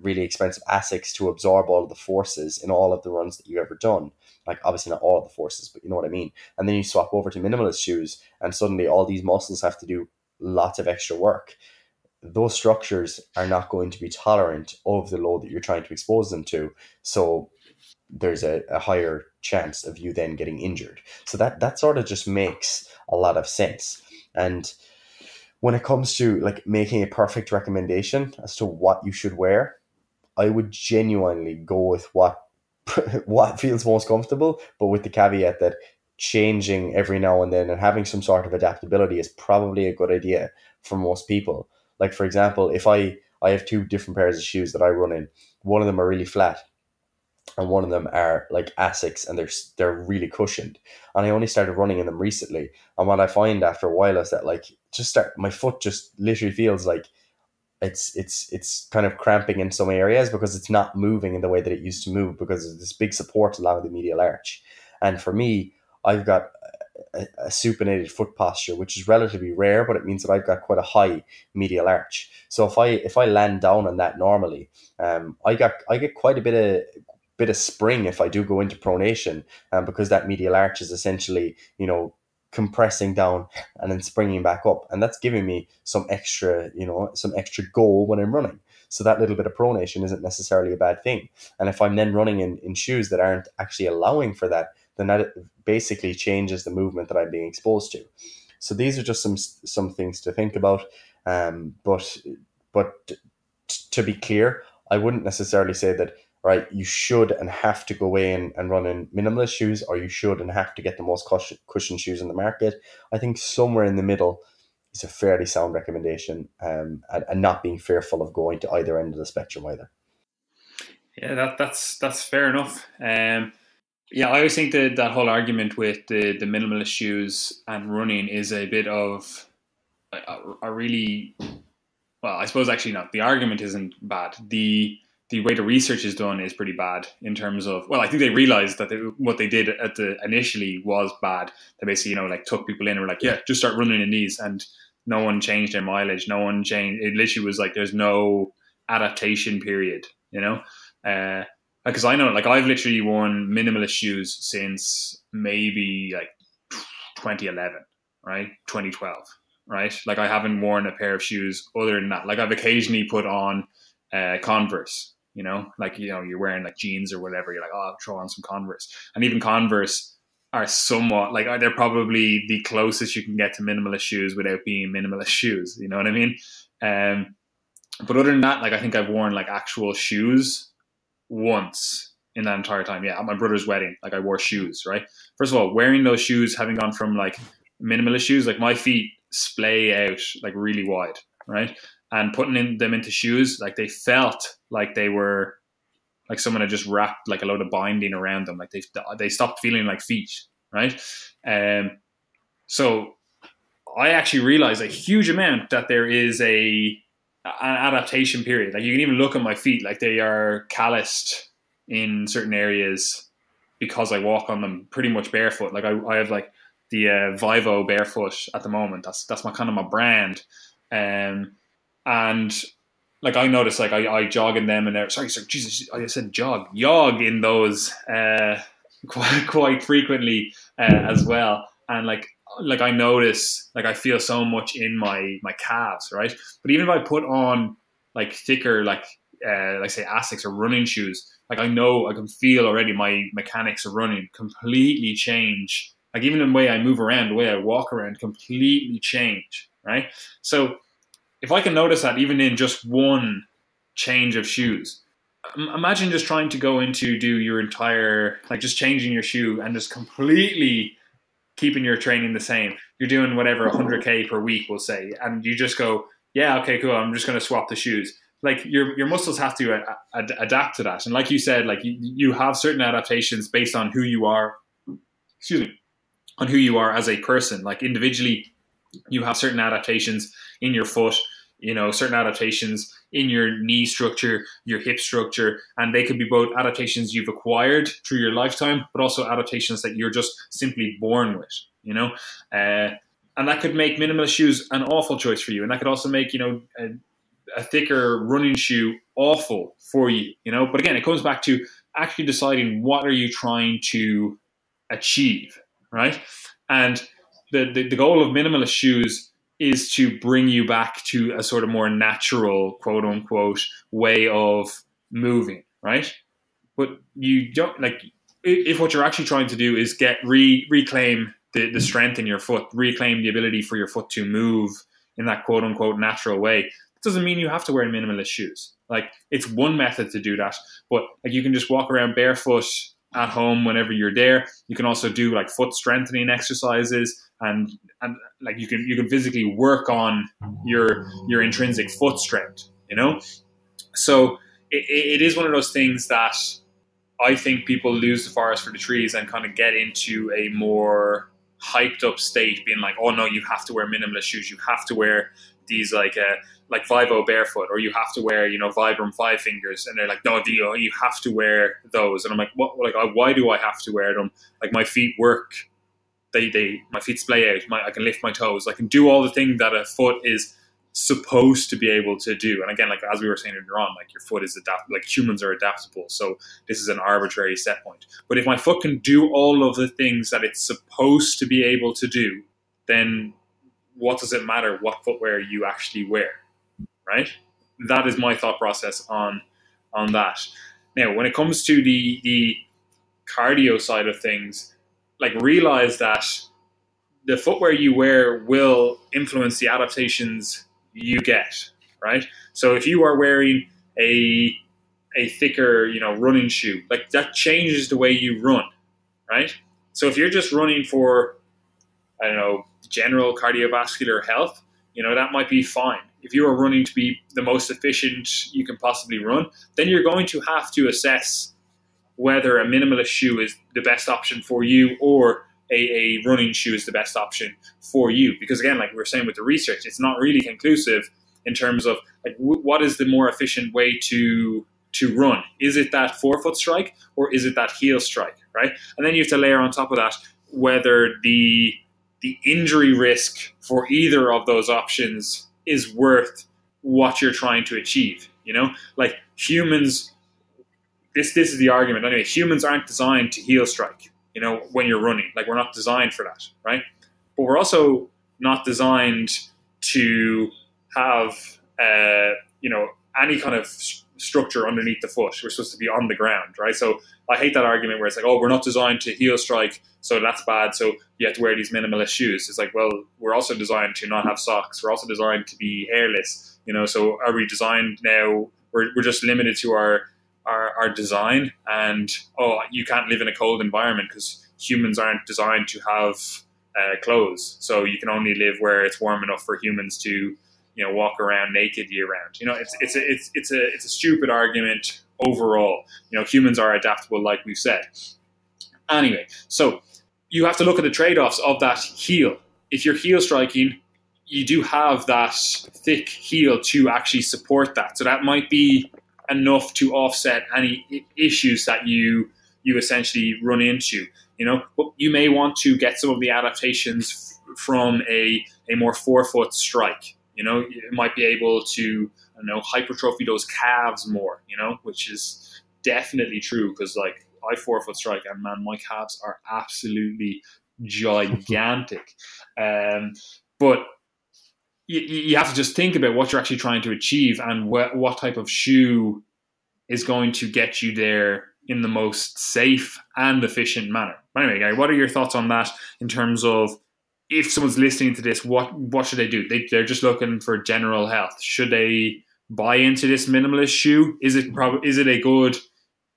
S1: really expensive asics to absorb all of the forces in all of the runs that you've ever done like obviously not all of the forces, but you know what I mean. And then you swap over to minimalist shoes, and suddenly all these muscles have to do lots of extra work. Those structures are not going to be tolerant of the load that you're trying to expose them to. So there's a, a higher chance of you then getting injured. So that that sort of just makes a lot of sense. And when it comes to like making a perfect recommendation as to what you should wear, I would genuinely go with what what feels most comfortable, but with the caveat that changing every now and then and having some sort of adaptability is probably a good idea for most people. Like for example, if I I have two different pairs of shoes that I run in. One of them are really flat, and one of them are like Asics, and they're they're really cushioned. And I only started running in them recently. And what I find after a while is that like just start my foot just literally feels like it's it's it's kind of cramping in some areas because it's not moving in the way that it used to move because of this big support along the medial arch. And for me, I've got a, a, supinated foot posture, which is relatively rare, but it means that I've got quite a high medial arch. So if I if I land down on that normally, um, I got I get quite a bit of bit of spring if I do go into pronation, um, because that medial arch is essentially you know compressing down and then springing back up. And that's giving me some extra, you know, some extra goal when I'm running. So that little bit of pronation isn't necessarily a bad thing. And if I'm then running in, in shoes that aren't actually allowing for that, then that basically changes the movement that I'm being exposed to. So these are just some some things to think about. Um, but but to be clear, I wouldn't necessarily say that right? You should and have to go in and run in minimalist shoes, or you should and have to get the most cushion, cushion shoes in the market. I think somewhere in the middle is a fairly sound recommendation, um, and, and not being fearful of going to either end of the spectrum either.
S2: Yeah, that, that's that's fair enough. Um, yeah, I always think that that whole argument with the, the minimalist shoes and running is a bit of a, a really well, I suppose actually not. The argument isn't bad. The the way the research is done is pretty bad in terms of well, I think they realized that they, what they did at the initially was bad. They basically you know like took people in and were like, yeah, just start running in these, and no one changed their mileage. No one changed. It literally was like there's no adaptation period, you know. Uh, because I know, like I've literally worn minimalist shoes since maybe like 2011, right? 2012, right? Like I haven't worn a pair of shoes other than that. Like I've occasionally put on uh, Converse, you know, like you know, you're wearing like jeans or whatever. You're like, oh, I'll throw on some Converse, and even Converse are somewhat like they're probably the closest you can get to minimalist shoes without being minimalist shoes. You know what I mean? Um, but other than that, like I think I've worn like actual shoes once in that entire time. Yeah, at my brother's wedding, like I wore shoes. Right. First of all, wearing those shoes, having gone from like minimalist shoes, like my feet splay out like really wide. Right and putting in them into shoes, like they felt like they were like someone had just wrapped like a load of binding around them. Like they they stopped feeling like feet, right? Um, so I actually realized a huge amount that there is a an adaptation period. Like you can even look at my feet, like they are calloused in certain areas because I walk on them pretty much barefoot. Like I, I have like the uh, Vivo barefoot at the moment. That's that's my kind of my brand. Um, and like I noticed, like I, I jog in them and they're sorry, sorry, Jesus, I said jog, jog in those uh, quite quite frequently uh, as well, and like like I notice, like I feel so much in my my calves, right? But even if I put on like thicker, like uh, like say Asics or running shoes, like I know I can feel already my mechanics of running completely change. Like even the way I move around, the way I walk around, completely change, right? So if I can notice that even in just one change of shoes, imagine just trying to go into do your entire like just changing your shoe and just completely keeping your training the same. You're doing whatever 100k per week, we'll say, and you just go, yeah, okay, cool. I'm just going to swap the shoes. Like your your muscles have to ad- adapt to that, and like you said, like you, you have certain adaptations based on who you are. Excuse me, on who you are as a person. Like individually, you have certain adaptations in your foot, you know, certain adaptations in your knee structure, your hip structure, and they could be both adaptations you've acquired through your lifetime, but also adaptations that you're just simply born with, you know. Uh, and that could make minimalist shoes an awful choice for you, and that could also make you know a, a thicker running shoe awful for you, you know. But again, it comes back to actually deciding what are you trying to achieve, right? And the, the, the goal of minimalist shoes is to bring you back to a sort of more natural, quote unquote, way of moving, right? But you don't like if what you're actually trying to do is get re, reclaim the, the strength in your foot, reclaim the ability for your foot to move in that quote unquote natural way. It doesn't mean you have to wear minimalist shoes. Like it's one method to do that, but like you can just walk around barefoot at home whenever you're there. You can also do like foot strengthening exercises and and like you can you can physically work on your your intrinsic foot strength, you know. So it, it is one of those things that I think people lose the forest for the trees and kind of get into a more hyped up state, being like, oh no, you have to wear minimalist shoes, you have to wear these like uh, like Vivo barefoot, or you have to wear you know Vibram five fingers, and they're like, no, Dio, you have to wear those, and I'm like, what? Like, why do I have to wear them? Like my feet work, they they my feet splay out, my, I can lift my toes, I can do all the things that a foot is supposed to be able to do. And again, like as we were saying earlier on, like your foot is adapt, like humans are adaptable. So this is an arbitrary set point. But if my foot can do all of the things that it's supposed to be able to do, then what does it matter what footwear you actually wear, right? That is my thought process on on that. Now, when it comes to the the cardio side of things, like realize that the footwear you wear will influence the adaptations you get, right? So if you are wearing a a thicker, you know, running shoe, like that changes the way you run, right? So if you're just running for I don't know, general cardiovascular health, you know, that might be fine. If you are running to be the most efficient you can possibly run, then you're going to have to assess whether a minimalist shoe is the best option for you or a, a running shoe is the best option for you. Because again, like we were saying with the research, it's not really conclusive in terms of like w- what is the more efficient way to to run. Is it that forefoot strike or is it that heel strike, right? And then you have to layer on top of that whether the the injury risk for either of those options is worth what you're trying to achieve. You know, like humans. This this is the argument anyway. Humans aren't designed to heel strike. You know, when you're running, like we're not designed for that, right? But we're also not designed to have uh, you know any kind of structure underneath the foot. We're supposed to be on the ground, right? So I hate that argument where it's like, oh, we're not designed to heel strike, so that's bad. So you have to wear these minimalist shoes. It's like, well, we're also designed to not have socks. We're also designed to be hairless. You know, so are we designed now? We're, we're just limited to our, our our design, and oh, you can't live in a cold environment because humans aren't designed to have uh, clothes. So you can only live where it's warm enough for humans to you know walk around naked year round. You know, it's it's a it's it's a it's a stupid argument overall. You know, humans are adaptable, like we've said. Anyway, so you have to look at the trade offs of that heel. If you're heel striking, you do have that thick heel to actually support that. So that might be enough to offset any issues that you you essentially run into. You know, but you may want to get some of the adaptations from a, a more forefoot strike. You know, it might be able to, I don't know, hypertrophy those calves more, you know, which is definitely true because, like, I forefoot strike and man, my calves are absolutely gigantic. um, but you, you have to just think about what you're actually trying to achieve and what, what type of shoe is going to get you there in the most safe and efficient manner. Anyway, Gary, what are your thoughts on that in terms of if someone's listening to this, what what should they do? They, they're just looking for general health. Should they buy into this minimalist shoe? Is it prob- is it a good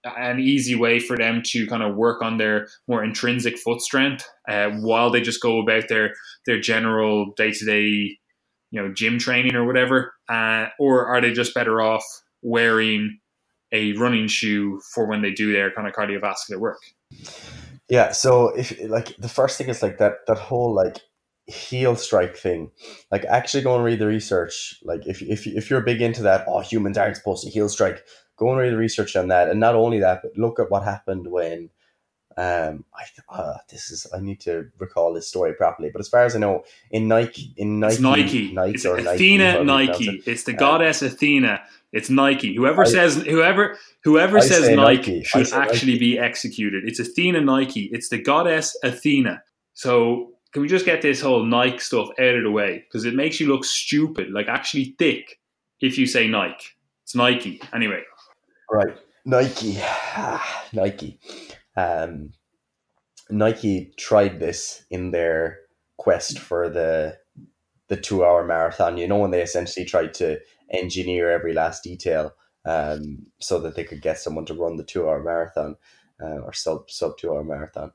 S2: an easy way for them to kind of work on their more intrinsic foot strength uh, while they just go about their their general day to day you know gym training or whatever, uh, or are they just better off wearing a running shoe for when they do their kind of cardiovascular work?
S1: Yeah, so if like the first thing is like that that whole like heel strike thing, like actually go and read the research. Like if if if you're big into that, oh humans aren't supposed to heel strike. Go and read the research on that, and not only that, but look at what happened when um, I uh, this is I need to recall this story properly, but as far as I know, in Nike, in Nike,
S2: it's Nike,
S1: Nike
S2: it's Athena
S1: Nike,
S2: Nike.
S1: it.
S2: It's the
S1: Um,
S2: goddess Athena. It's Nike. Whoever
S1: I-
S2: says whoever whoever
S1: I
S2: says
S1: say
S2: Nike,
S1: Nike.
S2: Should actually
S1: Nike.
S2: be executed. It's Athena Nike. It's the goddess Athena. So can we just get this whole Nike stuff out of the way because it makes you look stupid, like actually thick, if you say Nike. It's Nike anyway.
S1: Right, Nike, Nike. Um, Nike tried this in their quest for the the two hour marathon. You know, when they essentially tried to engineer every last detail um, so that they could get someone to run the two hour marathon uh, or sub sub two hour marathon.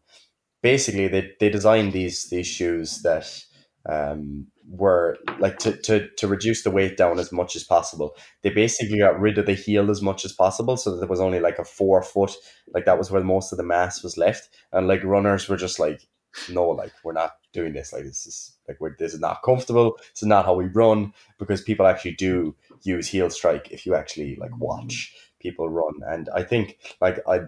S1: Basically, they, they designed these these shoes that um, were like to, to, to reduce the weight down as much as possible. They basically got rid of the heel as much as possible so that there was only like a forefoot, like that was where most of the mass was left. And like runners were just like, no, like we're not doing this. Like this is like we're this is not comfortable. This is not how we run because people actually do use heel strike if you actually like watch people run. And I think like I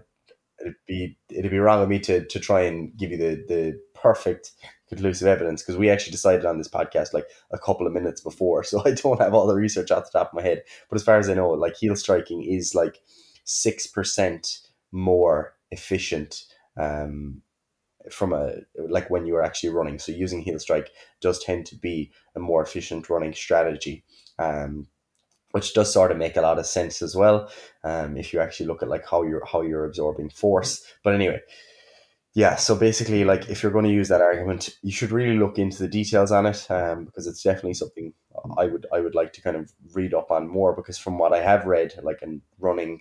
S1: it'd be it'd be wrong of me to to try and give you the the perfect conclusive evidence because we actually decided on this podcast like a couple of minutes before so i don't have all the research off the top of my head. But as far as i know like heel striking is like 6% more efficient um from a like when you are actually running. So using heel strike does tend to be a more efficient running strategy um which does sort of make a lot of sense as well um, if you actually look at like how you're how you're absorbing force. But anyway yeah so basically like if you're going to use that argument you should really look into the details on it um, because it's definitely something i would i would like to kind of read up on more because from what i have read like in running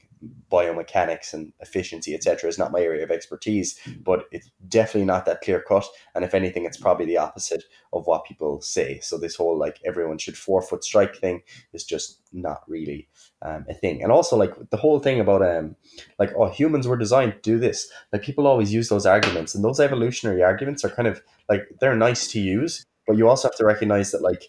S1: biomechanics and efficiency etc is not my area of expertise but it's definitely not that clear cut. And if anything it's probably the opposite of what people say. So this whole like everyone should forefoot strike thing is just not really um, a thing. And also like the whole thing about um like oh humans were designed to do this. Like people always use those arguments and those evolutionary arguments are kind of like they're nice to use but you also have to recognize that like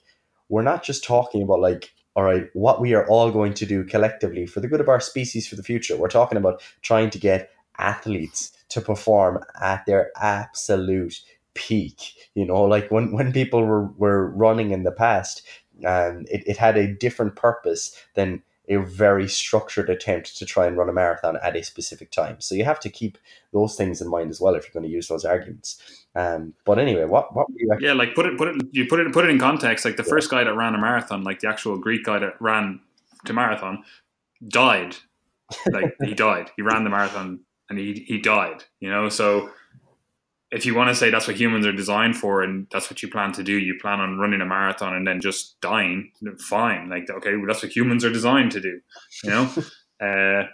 S1: we're not just talking about like all right what we are all going to do collectively for the good of our species for the future we're talking about trying to get athletes to perform at their absolute peak you know like when when people were, were running in the past um, it, it had a different purpose than a very structured attempt to try and run a marathon at a specific time. So you have to keep those things in mind as well if you're going to use those arguments. Um, but anyway, what what were you actually,
S2: Yeah, like put it put it you put it put it in context. Like the
S1: Yeah.
S2: first guy that ran a marathon, like the actual Greek guy that ran to marathon, died. Like he died. He ran the marathon and he he died. You know, so if you want to say that's what humans are designed for and that's what you plan to do, you plan on running a marathon and then just dying, fine. Like okay, well, that's what humans are designed to do. You know, uh,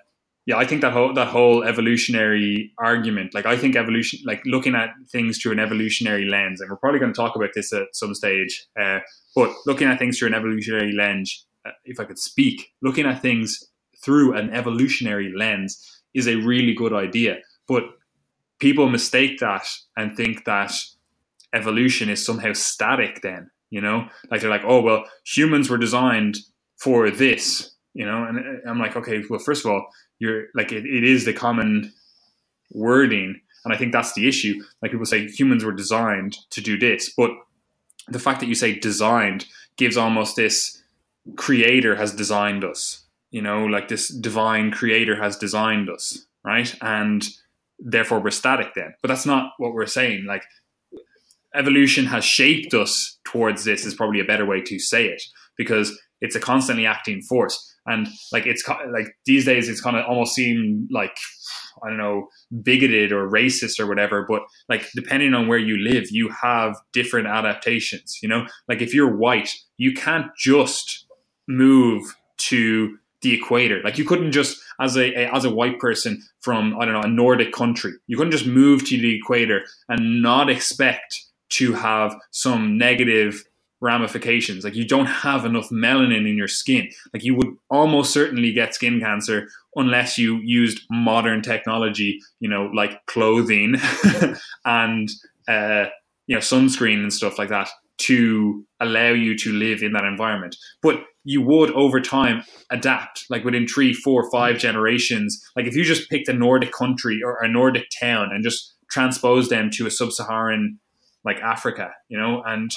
S2: yeah, I think that whole that whole evolutionary argument, like I think evolution, like looking at things through an evolutionary lens, and we're probably going to talk about this at some stage. Uh, but looking at things through an evolutionary lens, uh, if I could speak, looking at things through an evolutionary lens is a really good idea. But people mistake that and think that evolution is somehow static. Then you know, like they're like, oh well, humans were designed for this. You know, and uh, I'm like, okay, well, first of all, you're like it, it is the common wording. And i think that's the issue. Like people say humans were designed to do this but the fact that you say designed gives almost this creator has designed us you know? Like this divine creator has designed us right? And therefore we're static then. But that's not what we're saying. Like evolution has shaped us towards this is probably a better way to say it because it's a constantly acting force and like it's like these days it's kind of almost seem like i don't know bigoted or racist or whatever but like depending on where you live you have different adaptations you know? Like if you're white you can't just move to the equator. Like you couldn't just as a, a as a white person from i don't know a nordic country you couldn't just move to the equator and not expect to have some negative ramifications. Like you don't have enough melanin in your skin. Like you would almost certainly get skin cancer unless you used modern technology, you know, like clothing and uh, you know sunscreen and stuff like that to allow you to live in that environment. But you would over time adapt, like within three, four, five generations. Like if you just picked a Nordic country or a Nordic town and just transpose them to a sub-Saharan like Africa, you know, and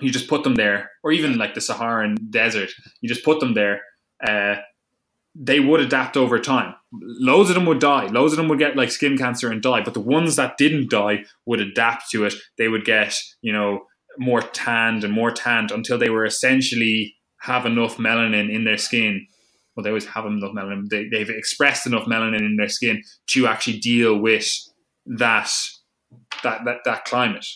S2: you just put them there, or even like the Saharan desert, you just put them there. Uh, they would adapt over time. Loads of them would die. Loads of them would get like skin cancer and die. But the ones that didn't die would adapt to it. They would get, you know, more tanned and more tanned until they were essentially have enough melanin in their skin. Well, they always have enough melanin. They, they've expressed enough melanin in their skin to actually deal with that that that, that climate.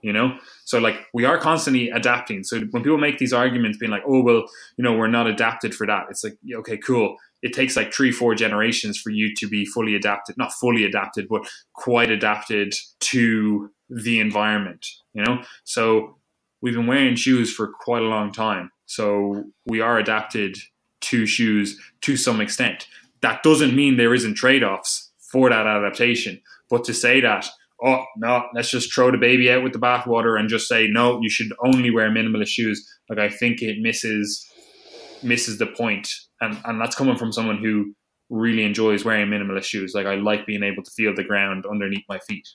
S2: You know, so like we are constantly adapting. So when people make these arguments, being like, "Oh well, you know, we're not adapted for that," it's like, okay, cool. It takes like three, four generations for you to be fully adapted, not fully adapted, but quite adapted to the environment. You know, so we've been wearing shoes for quite a long time, so we are adapted to shoes to some extent. That doesn't mean there isn't trade offs for that adaptation, but to say that oh no, let's just throw the baby out with the bathwater and just say no, you should only wear minimalist shoes. Like I think it misses misses the point, and and that's coming from someone who really enjoys wearing minimalist shoes. Like I like being able to feel the ground underneath my feet.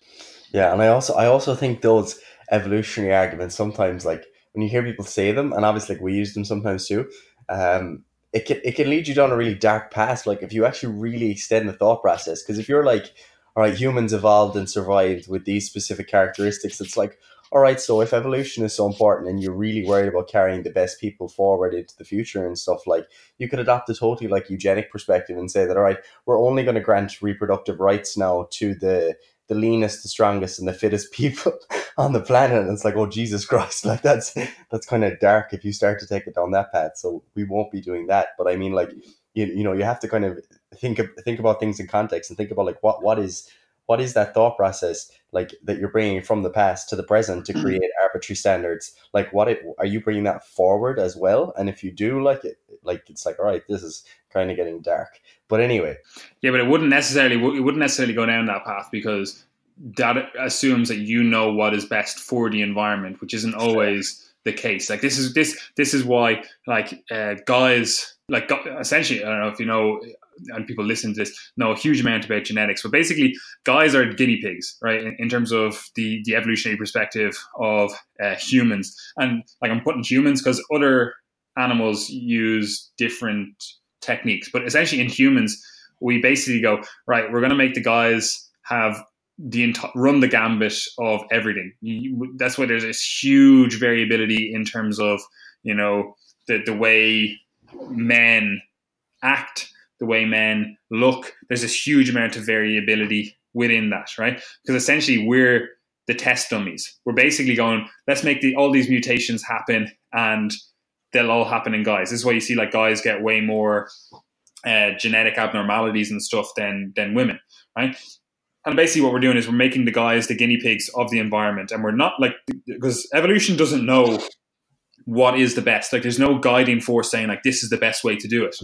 S1: Yeah, and I also I also think those evolutionary arguments sometimes like when you hear people say them, and obviously like we use them sometimes too. Um, it can it can lead you down a really dark path. Like if you actually really extend the thought process, because if you're like all right, humans evolved and survived with these specific characteristics. It's like, all right, so if evolution is so important and you're really worried about carrying the best people forward into the future and stuff, like you could adopt a totally like eugenic perspective and say that, all right, we're only going to grant reproductive rights now to the the leanest, the strongest, and the fittest people on the planet. And it's like, oh Jesus Christ, like that's that's kind of dark if you start to take it down that path. So we won't be doing that. But I mean, like you, you know you have to kind of think of, think about things in context and think about like what what is what is that thought process like that you're bringing from the past to the present to mm-hmm. create arbitrary standards? Like what it, are you bringing that forward as well? And if you do like it like it's like all right this is kind of getting dark. But anyway.
S2: Yeah but it wouldn't necessarily it wouldn't necessarily go down that path because that assumes that you know what is best for the environment which isn't always the case. Like this is this this is why like uh, guys like essentially, I don't know if you know, and people listen to this know a huge amount about genetics, but basically, guys are guinea pigs, right? In, in terms of the the evolutionary perspective of uh, humans, and like I'm putting humans because other animals use different techniques, but essentially in humans, we basically go right. We're going to make the guys have the ent- run the gambit of everything. You, that's why there's this huge variability in terms of you know the the way men act, the way men look. There's this huge amount of variability within that, right? Because essentially we're the test dummies. We're basically going, let's make the, all these mutations happen and they'll all happen in guys. This is why you see like guys get way more uh, genetic abnormalities and stuff than than women, right? And basically, what we're doing is we're making the guys the guinea pigs of the environment, and we're not like because evolution doesn't know what is the best. Like there's no guiding force saying like this is the best way to do it.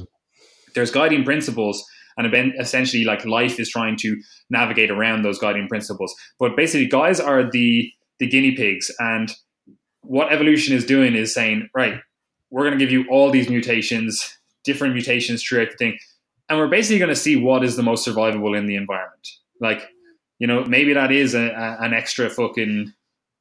S2: There's guiding principles and essentially like life is trying to navigate around those guiding principles. But basically guys are the the guinea pigs and what evolution is doing is saying, right, we're going to give you all these mutations, different mutations throughout the thing, and we're basically going to see what is the most survivable in the environment. Like, you know, maybe that is a, a, an extra fucking,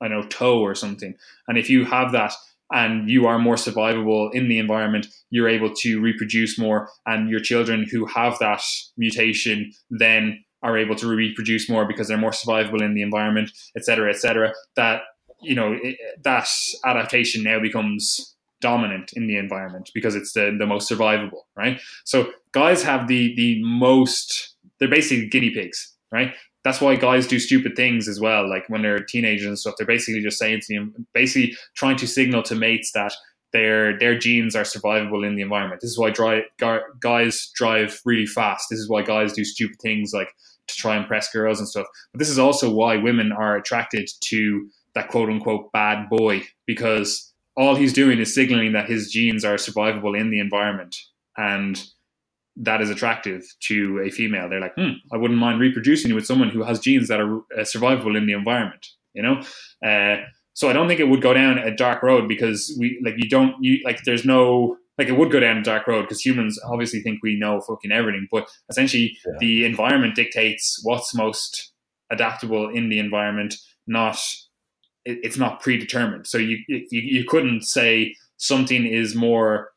S2: I know, toe or something. And if you have that, and you are more survivable in the environment, you're able to reproduce more, and your children who have that mutation then are able to reproduce more because they're more survivable in the environment, et cetera, et cetera. That you know it, that adaptation now becomes dominant in the environment because it's the, the most survivable, right? So guys have the the most they're basically guinea pigs, right? That's why guys do stupid things as well. Like when they're teenagers and stuff, they're basically just saying to them, basically trying to signal to mates that their their genes are survivable in the environment. This is why guys drive really fast. This is why guys do stupid things like to try and impress girls and stuff. But this is also why women are attracted to that quote unquote bad boy because all he's doing is signaling that his genes are survivable in the environment and that is attractive to a female. They're like, hmm, I wouldn't mind reproducing with someone who has genes that are uh, survivable in the environment, you know? Uh, so I don't think it would go down a dark road because we, like, you don't, you, like, there's no, like, it would go down a dark road because humans obviously think we know fucking everything, but essentially yeah. the environment dictates what's most adaptable in the environment, not, it, it's not predetermined. So you, you, you couldn't say something is more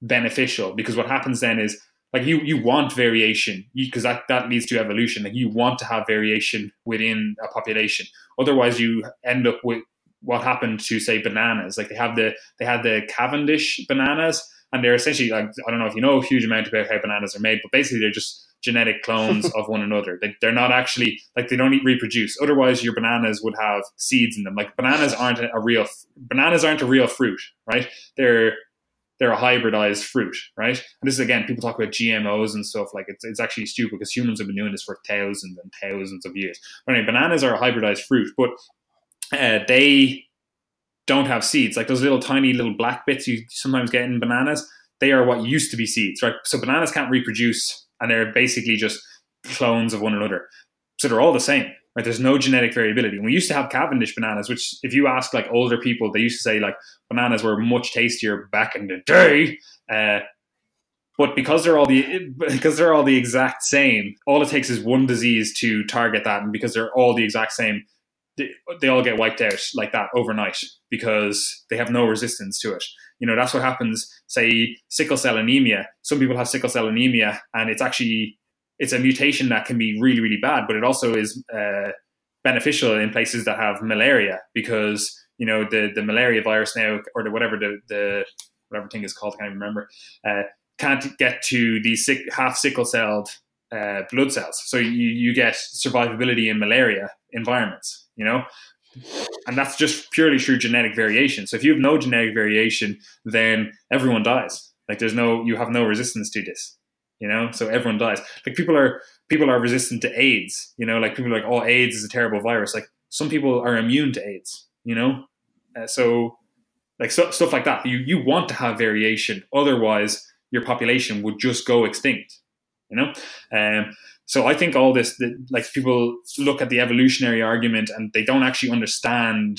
S2: beneficial because what happens then is like you you want variation. Because that that leads to evolution. Like you want to have variation within a population. Otherwise you end up with what happened to say bananas. Like they have the they had the cavendish bananas and they're essentially like i don't know if you know a huge amount about how bananas are made but basically they're just genetic clones of one another. They, they're not actually like they don't reproduce. Otherwise your bananas would have seeds in them. Like bananas aren't a real bananas aren't a real fruit right? They're they're a hybridized fruit, right? And this is again, people talk about GMOs and stuff like it's it's actually stupid because humans have been doing this for thousands and thousands of years. But anyway, bananas are a hybridized fruit, but uh, they don't have seeds. Like those little tiny little black bits you sometimes get in bananas, they are what used to be seeds, right? So bananas can't reproduce, and they're basically just clones of one another. So they're all the same right? There's no genetic variability. And we used to have Cavendish bananas, which if you ask like older people, they used to say like bananas were much tastier back in the day. Uh, but because they're all the because they're all the exact same, all it takes is one disease to target that, and because they're all the exact same, they, they all get wiped out like that overnight because they have no resistance to it. You know that's what happens. Say sickle cell anemia. Some people have sickle cell anemia, and it's actually it's a mutation that can be really really bad, but it also is uh, beneficial in places that have malaria because you know the the malaria virus now or the whatever the the whatever thing is called I can't even remember uh, can't get to these sick, half sickle celled uh, blood cells, so you you get survivability in malaria environments, you know. And that's just purely through genetic variation. So if you have no genetic variation, then everyone dies. Like there's no, you have no resistance to this you know? So everyone dies. Like people are people are resistant to aids you know? Like people are like oh aids is a terrible virus. Like some people are immune to aids you know? Uh, so like so, stuff like that. You you want to have variation. Otherwise your population would just go extinct you know? Um so i think all this the, like people look at the evolutionary argument and they don't actually understand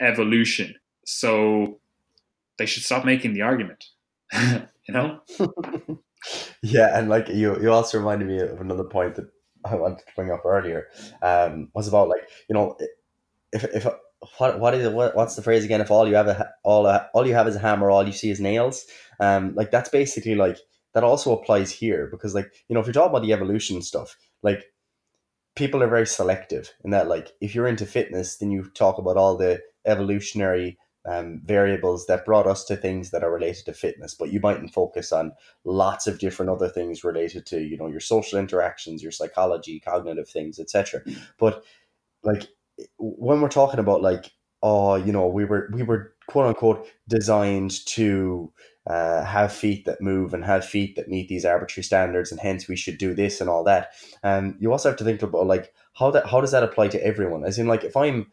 S2: evolution. So they should stop making the argument you know
S1: Yeah, and like you, you also reminded me of another point that I wanted to bring up earlier. Um, was about like you know, if if what what is what, what's the phrase again? If all you have a all a, all you have is a hammer, all you see is nails. Um, like that's basically like that also applies here because like you know if you're talking about the evolution stuff, like people are very selective in that like if you're into fitness, then you talk about all the evolutionary um, variables that brought us to things that are related to fitness but you mightn't focus on lots of different other things related to you know your social interactions your psychology cognitive things etc but like when we're talking about like oh you know we were we were quote unquote designed to uh, have feet that move and have feet that meet these arbitrary standards and hence we should do this and all that and you also have to think about like how that how does that apply to everyone? As in like if i'm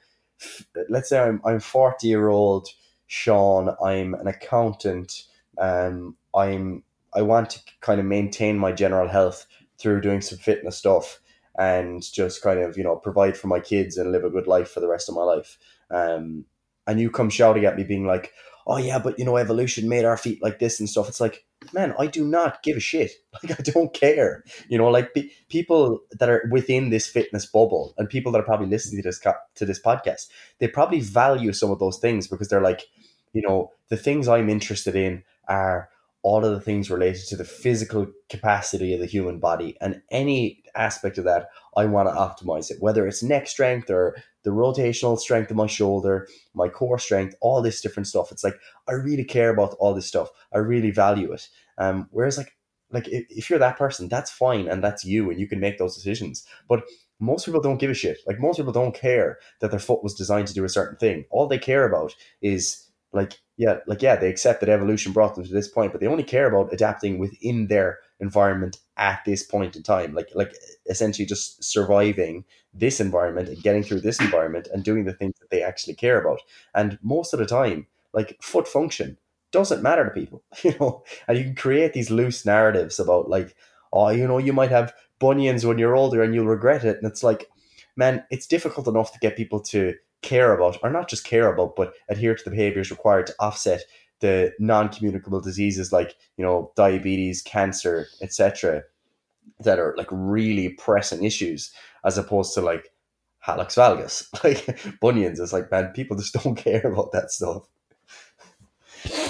S1: let's say I'm I'm forty year old Sean. I'm an accountant. Um, I'm I want to kind of maintain my general health through doing some fitness stuff and just kind of you know provide for my kids and live a good life for the rest of my life. Um, and you come shouting at me, being like, "Oh yeah, but you know evolution made our feet like this and stuff." It's like man, I do not give a shit. Like, I don't care. You know, like pe- people that are within this fitness bubble and people that are probably listening to this co- to this podcast, they probably value some of those things because they're like, you know, the things I'm interested in are all of the things related to the physical capacity of the human body and any aspect of that i want to optimize it. Whether it's neck strength or the rotational strength of my shoulder my core strength all this different stuff. It's like i really care about all this stuff. I really value it. Um, whereas like like if, you're that person that's fine and that's you and you can make those decisions. But most people don't give a shit. Like most people don't care that their foot was designed to do a certain thing. All they care about is like yeah like yeah they accept that evolution brought them to this point but they only care about adapting within their environment at this point in time like like essentially just surviving this environment and getting through this environment and doing the things that they actually care about and most of the time like foot function doesn't matter to people, you know, and you can create these loose narratives about like, oh, you know, you might have bunions when you're older and you'll regret it. And it's like, man, it's difficult enough to get people to care about, or not just care about, but adhere to the behaviors required to offset the non-communicable diseases like you know diabetes, cancer, etc., that are like really pressing issues, as opposed to like hallux valgus, like bunions. It's like man, people just don't care about that stuff.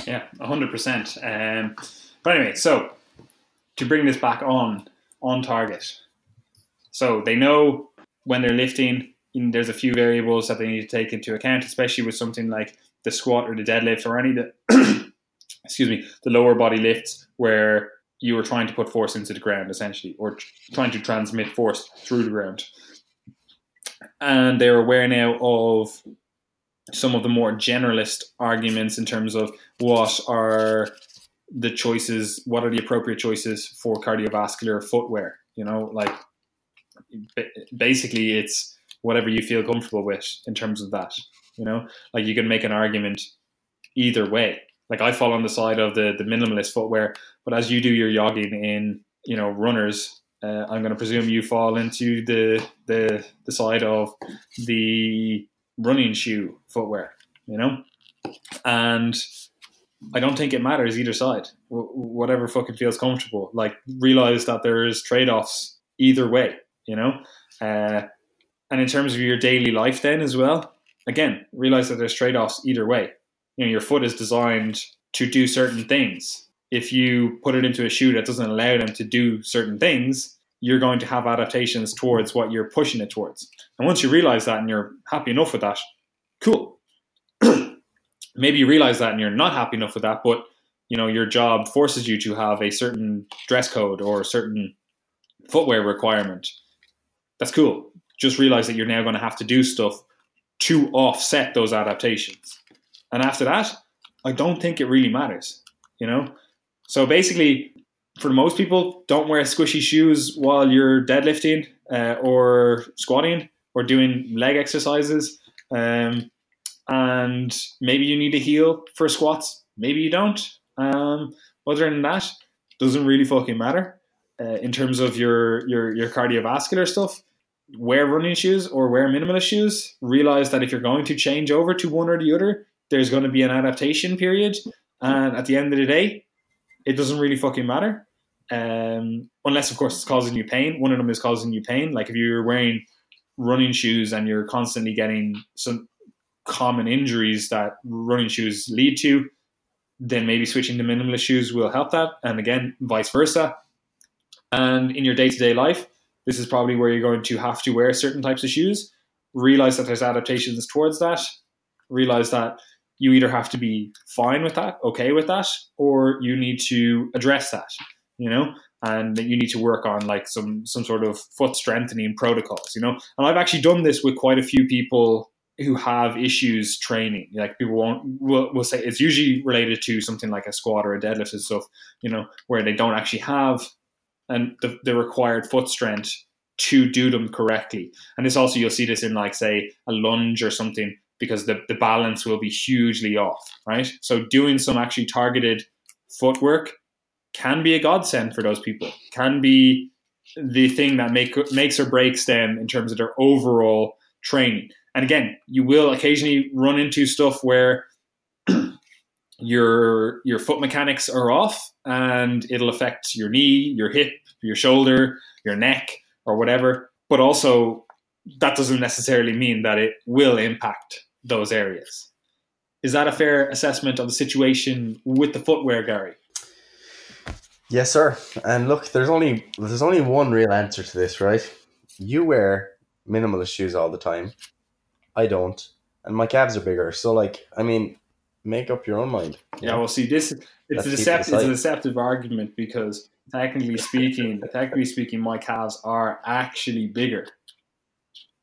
S2: Yeah, hundred percent. Um, but anyway, so to bring this back on on target, so they know when they're lifting. There's a few variables that they need to take into account, especially with something like the squat or the deadlift or any of the excuse me the lower body lifts where you are trying to put force into the ground essentially or trying to transmit force through the ground. And they're aware now of some of the more generalist arguments in terms of what are the choices what are the appropriate choices for cardiovascular footwear you know like basically it's whatever you feel comfortable with in terms of that you know, like you can make an argument either way. Like I fall on the side of the the minimalist footwear, but as you do your jogging in, you know, runners, uh, I'm going to presume you fall into the the the side of the running shoe footwear. You know, and I don't think it matters either side. W- whatever fucking feels comfortable. Like realize that there's trade offs either way. You know, uh, and in terms of your daily life, then as well, again, realize that there's trade offs either way. You know, your foot is designed to do certain things. If you put it into a shoe that doesn't allow them to do certain things, you're going to have adaptations towards what you're pushing it towards. And once you realize that and you're happy enough with that, cool. Maybe you realize that and you're not happy enough with that, but you know your job forces you to have a certain dress code or a certain footwear requirement. That's cool. Just realize that you're now going to have to do stuff to offset those adaptations. And after that, I don't think it really matters, you know? So basically, for most people, don't wear squishy shoes while you're deadlifting uh, or squatting or doing leg exercises. Um, and maybe you need a heel for squats, maybe you don't. Um, other than that, doesn't really fucking matter. Uh, in terms of your, your your cardiovascular stuff, wear running shoes or wear minimalist shoes, realize that if you're going to change over to one or the other, there's going to be an adaptation period. And at the end of the day, it doesn't really fucking matter. Um, unless, of course, it's causing you pain. One of them is causing you pain. Like if you're wearing running shoes and you're constantly getting some common injuries that running shoes lead to, then maybe switching to minimalist shoes will help that. And again, vice versa. And in your day to day life, this is probably where you're going to have to wear certain types of shoes. Realize that there's adaptations towards that. Realize that you either have to be fine with that, okay with that, or you need to address that, you know, and that you need to work on like some some sort of foot strengthening protocols, you know. And I've actually done this with quite a few people who have issues training. Like people won't will, will say it's usually related to something like a squat or a deadlift and stuff, you know, where they don't actually have and the, the required foot strength to do them correctly. And this also you'll see this in like say a lunge or something because the, the balance will be hugely off, right? So doing some actually targeted footwork can be a godsend for those people. Can be the thing that make makes or breaks them in terms of their overall training. And again, you will occasionally run into stuff where your your foot mechanics are off and it'll affect your knee, your hip, your shoulder, your neck or whatever. But also that doesn't necessarily mean that it will impact those areas. Is that a fair assessment of the situation with the footwear, Gary?
S1: Yes, sir. And look, there's only there's only one real answer to this, right? You wear minimalist shoes all the time. I don't. And my calves are bigger. So like, I mean, make up your own mind.
S2: Yeah, well, see, this it's a deceptive, it's a deceptive argument because technically speaking, technically speaking, my calves are actually bigger,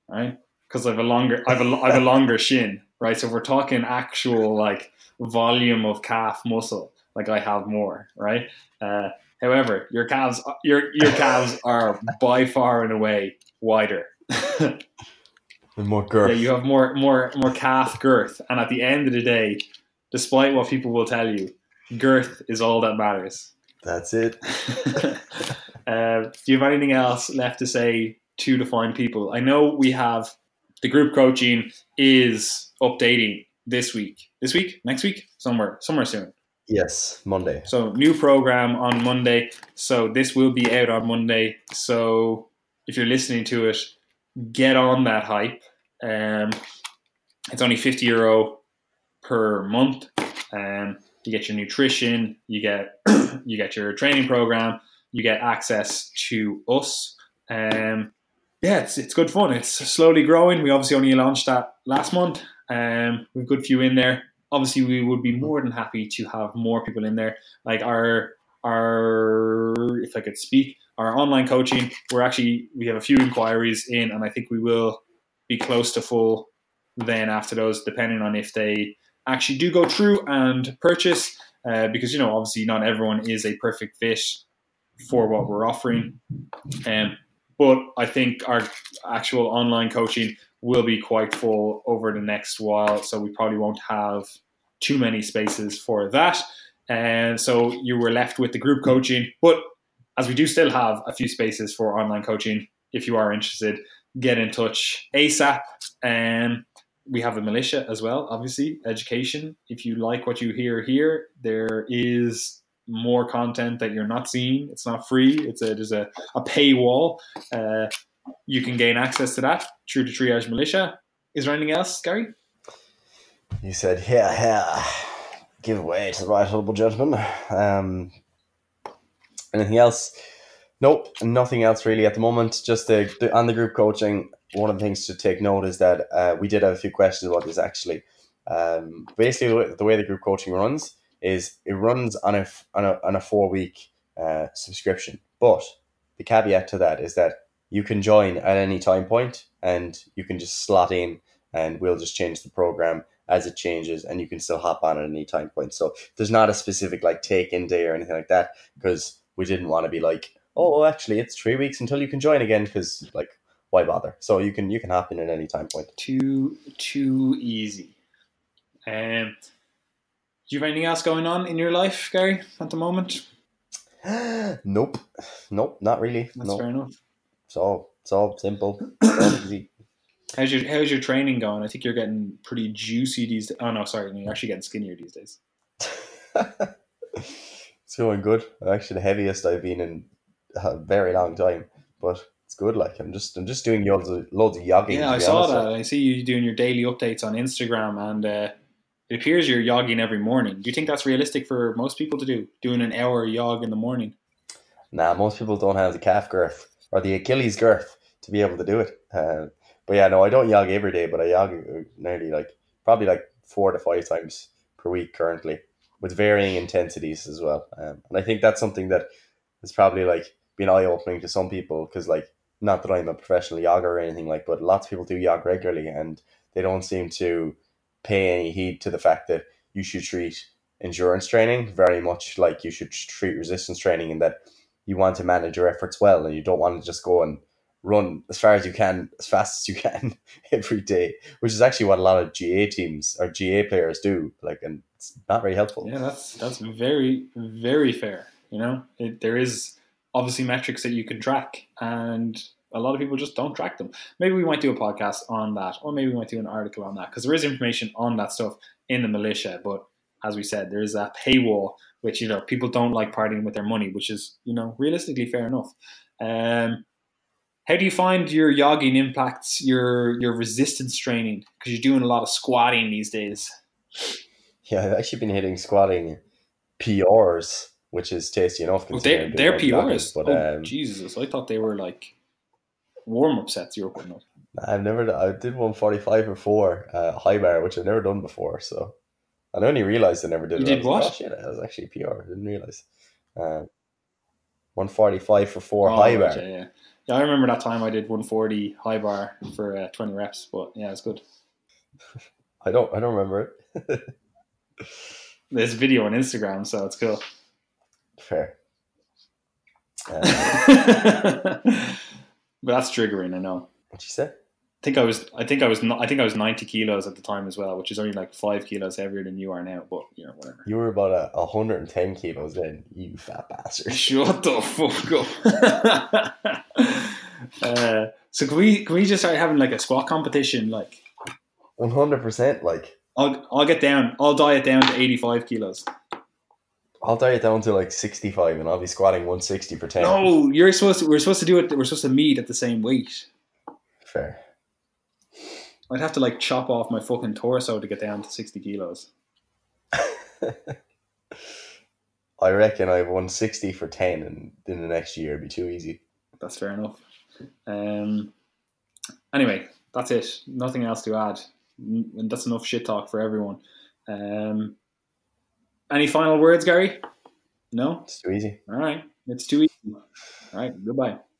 S2: right? Because I've a longer, I've a, I've a longer shin, right? So if we're talking actual like volume of calf muscle, like I have more, right? Uh, however, your calves, your your calves are by far and away wider.
S1: more girth.
S2: Yeah, you have more more more calf girth, and at the end of the day, despite what people will tell you, girth is all that matters.
S1: That's it.
S2: uh, do you have anything else left to say to define people? I know we have the group coaching is updating this week. This week? Next week? Somewhere, somewhere soon.
S1: Yes, Monday.
S2: So new program on Monday. So this will be out on Monday. So if you're listening to it, get on that hype. Um, it's only fifty euro per month. Um, you get your nutrition, you get you get your training program, you get access to us. Um, yeah, it's it's good fun. It's slowly growing. We obviously only launched that last month. Um, we've a good few in there. Obviously, we would be more than happy to have more people in there. Like our our, if I could speak, our online coaching. We're actually we have a few inquiries in, and I think we will be close to full. Then after those, depending on if they actually do go through and purchase, uh, because you know obviously not everyone is a perfect fit for what we're offering. Um, but I think our actual online coaching will be quite full over the next while, so we probably won't have too many spaces for that. And so you were left with the group coaching, but as we do still have a few spaces for online coaching, if you are interested, get in touch ASAP. And we have the militia as well, obviously, education. If you like what you hear here, there is more content that you're not seeing. It's not free. It's a there's a, a paywall. Uh, you can gain access to that through the Triage Militia. Is there anything else, Gary?
S1: You said, yeah, yeah. Give way to the right honourable gentleman. Um, anything else? Nope, nothing else really at the moment. Just the, the on the group coaching. One of the things to take note is that uh, we did have a few questions about this actually. Um, basically, the way, the group coaching runs is it runs on a on a, on a four week uh, subscription. But the caveat to that is that you can join at any time point and you can just slot in and we'll just change the program as it changes and you can still hop on at any time point. So there's not a specific like take in day or anything like that because we didn't want to be like, oh, actually it's three weeks until you can join again because like why bother? So you can you can hop in at any time point.
S2: Too too easy. Um, do you have anything else going on in your life, Gary, at the moment?
S1: nope, nope, not really.
S2: That's
S1: nope.
S2: fair enough.
S1: It's all it's all simple. It's all easy.
S2: How's your How's your training going? I think you're getting pretty juicy these. days. Oh no, sorry, you're actually getting skinnier these days.
S1: it's going good. I'm actually the heaviest I've been in a very long time, but it's good. Like I'm just I'm just doing loads of loads of yogging.
S2: Yeah, I saw
S1: honest.
S2: that. I see you doing your daily updates on Instagram, and uh, it appears you're yogging every morning. Do you think that's realistic for most people to do? Doing an hour yog in the morning?
S1: Nah, most people don't have the calf girth or the Achilles girth to be able to do it. Uh, but yeah, no, I don't yog every day, but I yog uh, nearly like probably like four to five times per week currently, with varying intensities as well. Um, and I think that's something that has probably like been eye opening to some people because like not that I'm a professional yogger or anything like, but lots of people do yog regularly and they don't seem to pay any heed to the fact that you should treat endurance training very much like you should treat resistance training in that you want to manage your efforts well and you don't want to just go and run as far as you can as fast as you can every day which is actually what a lot of GA teams or GA players do like and it's not very helpful
S2: Yeah, that's that's very very fair. You know, it, there is obviously metrics that you can track, and a lot of people just don't track them. Maybe we might do a podcast on that, or maybe we might do an article on that because there is information on that stuff in the militia. But as we said, there is a paywall, which you know people don't like partying with their money, which is you know realistically fair enough. Um, how do you find your yogging impacts your your resistance training? Because you're doing a lot of squatting these days.
S1: yeah I've actually been hitting squatting PRs which is tasty enough
S2: Well,
S1: considering
S2: they're,
S1: I'm
S2: they're
S1: doing
S2: PRs.
S1: but
S2: oh,
S1: um,
S2: Jesus. I thought they were like warm up sets you were putting up.
S1: I've never I did 145 or 4 uh, high bar which I've never done before so I only realized I never did
S2: You
S1: it. I
S2: did
S1: was like,
S2: what?
S1: oh shit that was actually PR I didn't realize um, 145 for 4
S2: Oh,
S1: high bar
S2: right, yeah, yeah. Yeah, I remember that time I did 140 high bar for uh, 20 reps, but yeah, it's good.
S1: I don't I don't remember it
S2: There's a video on Instagram, so it's cool.
S1: Fair uh,
S2: but that's triggering, I know.
S1: what you say I
S2: think I was I think I was I think I was ninety kilos at the time as well, which is only like five kilos heavier than you are now. But you know whatever.
S1: You were about a, a hundred and ten kilos then. You fat bastard.
S2: Shut the fuck up. uh, so can we can we just start having like a squat competition? Like
S1: One hundred percent. Like
S2: I'll I'll get down. I'll diet down to eighty five kilos.
S1: I'll diet down to like sixty five, and I'll be squatting one sixty for ten.
S2: No, you're supposed to. We're supposed to do it. We're supposed to meet at the same weight.
S1: Fair.
S2: I'd have to like chop off my fucking torso to get down to sixty kilos.
S1: I reckon I've won sixty for ten, and in the next year it'd be too easy.
S2: That's fair enough. Um. Anyway, that's it. Nothing else to add. And that's enough shit talk for everyone. Um. Any final words, Gary? No.
S1: It's too easy.
S2: All right. It's too easy. All right. Goodbye.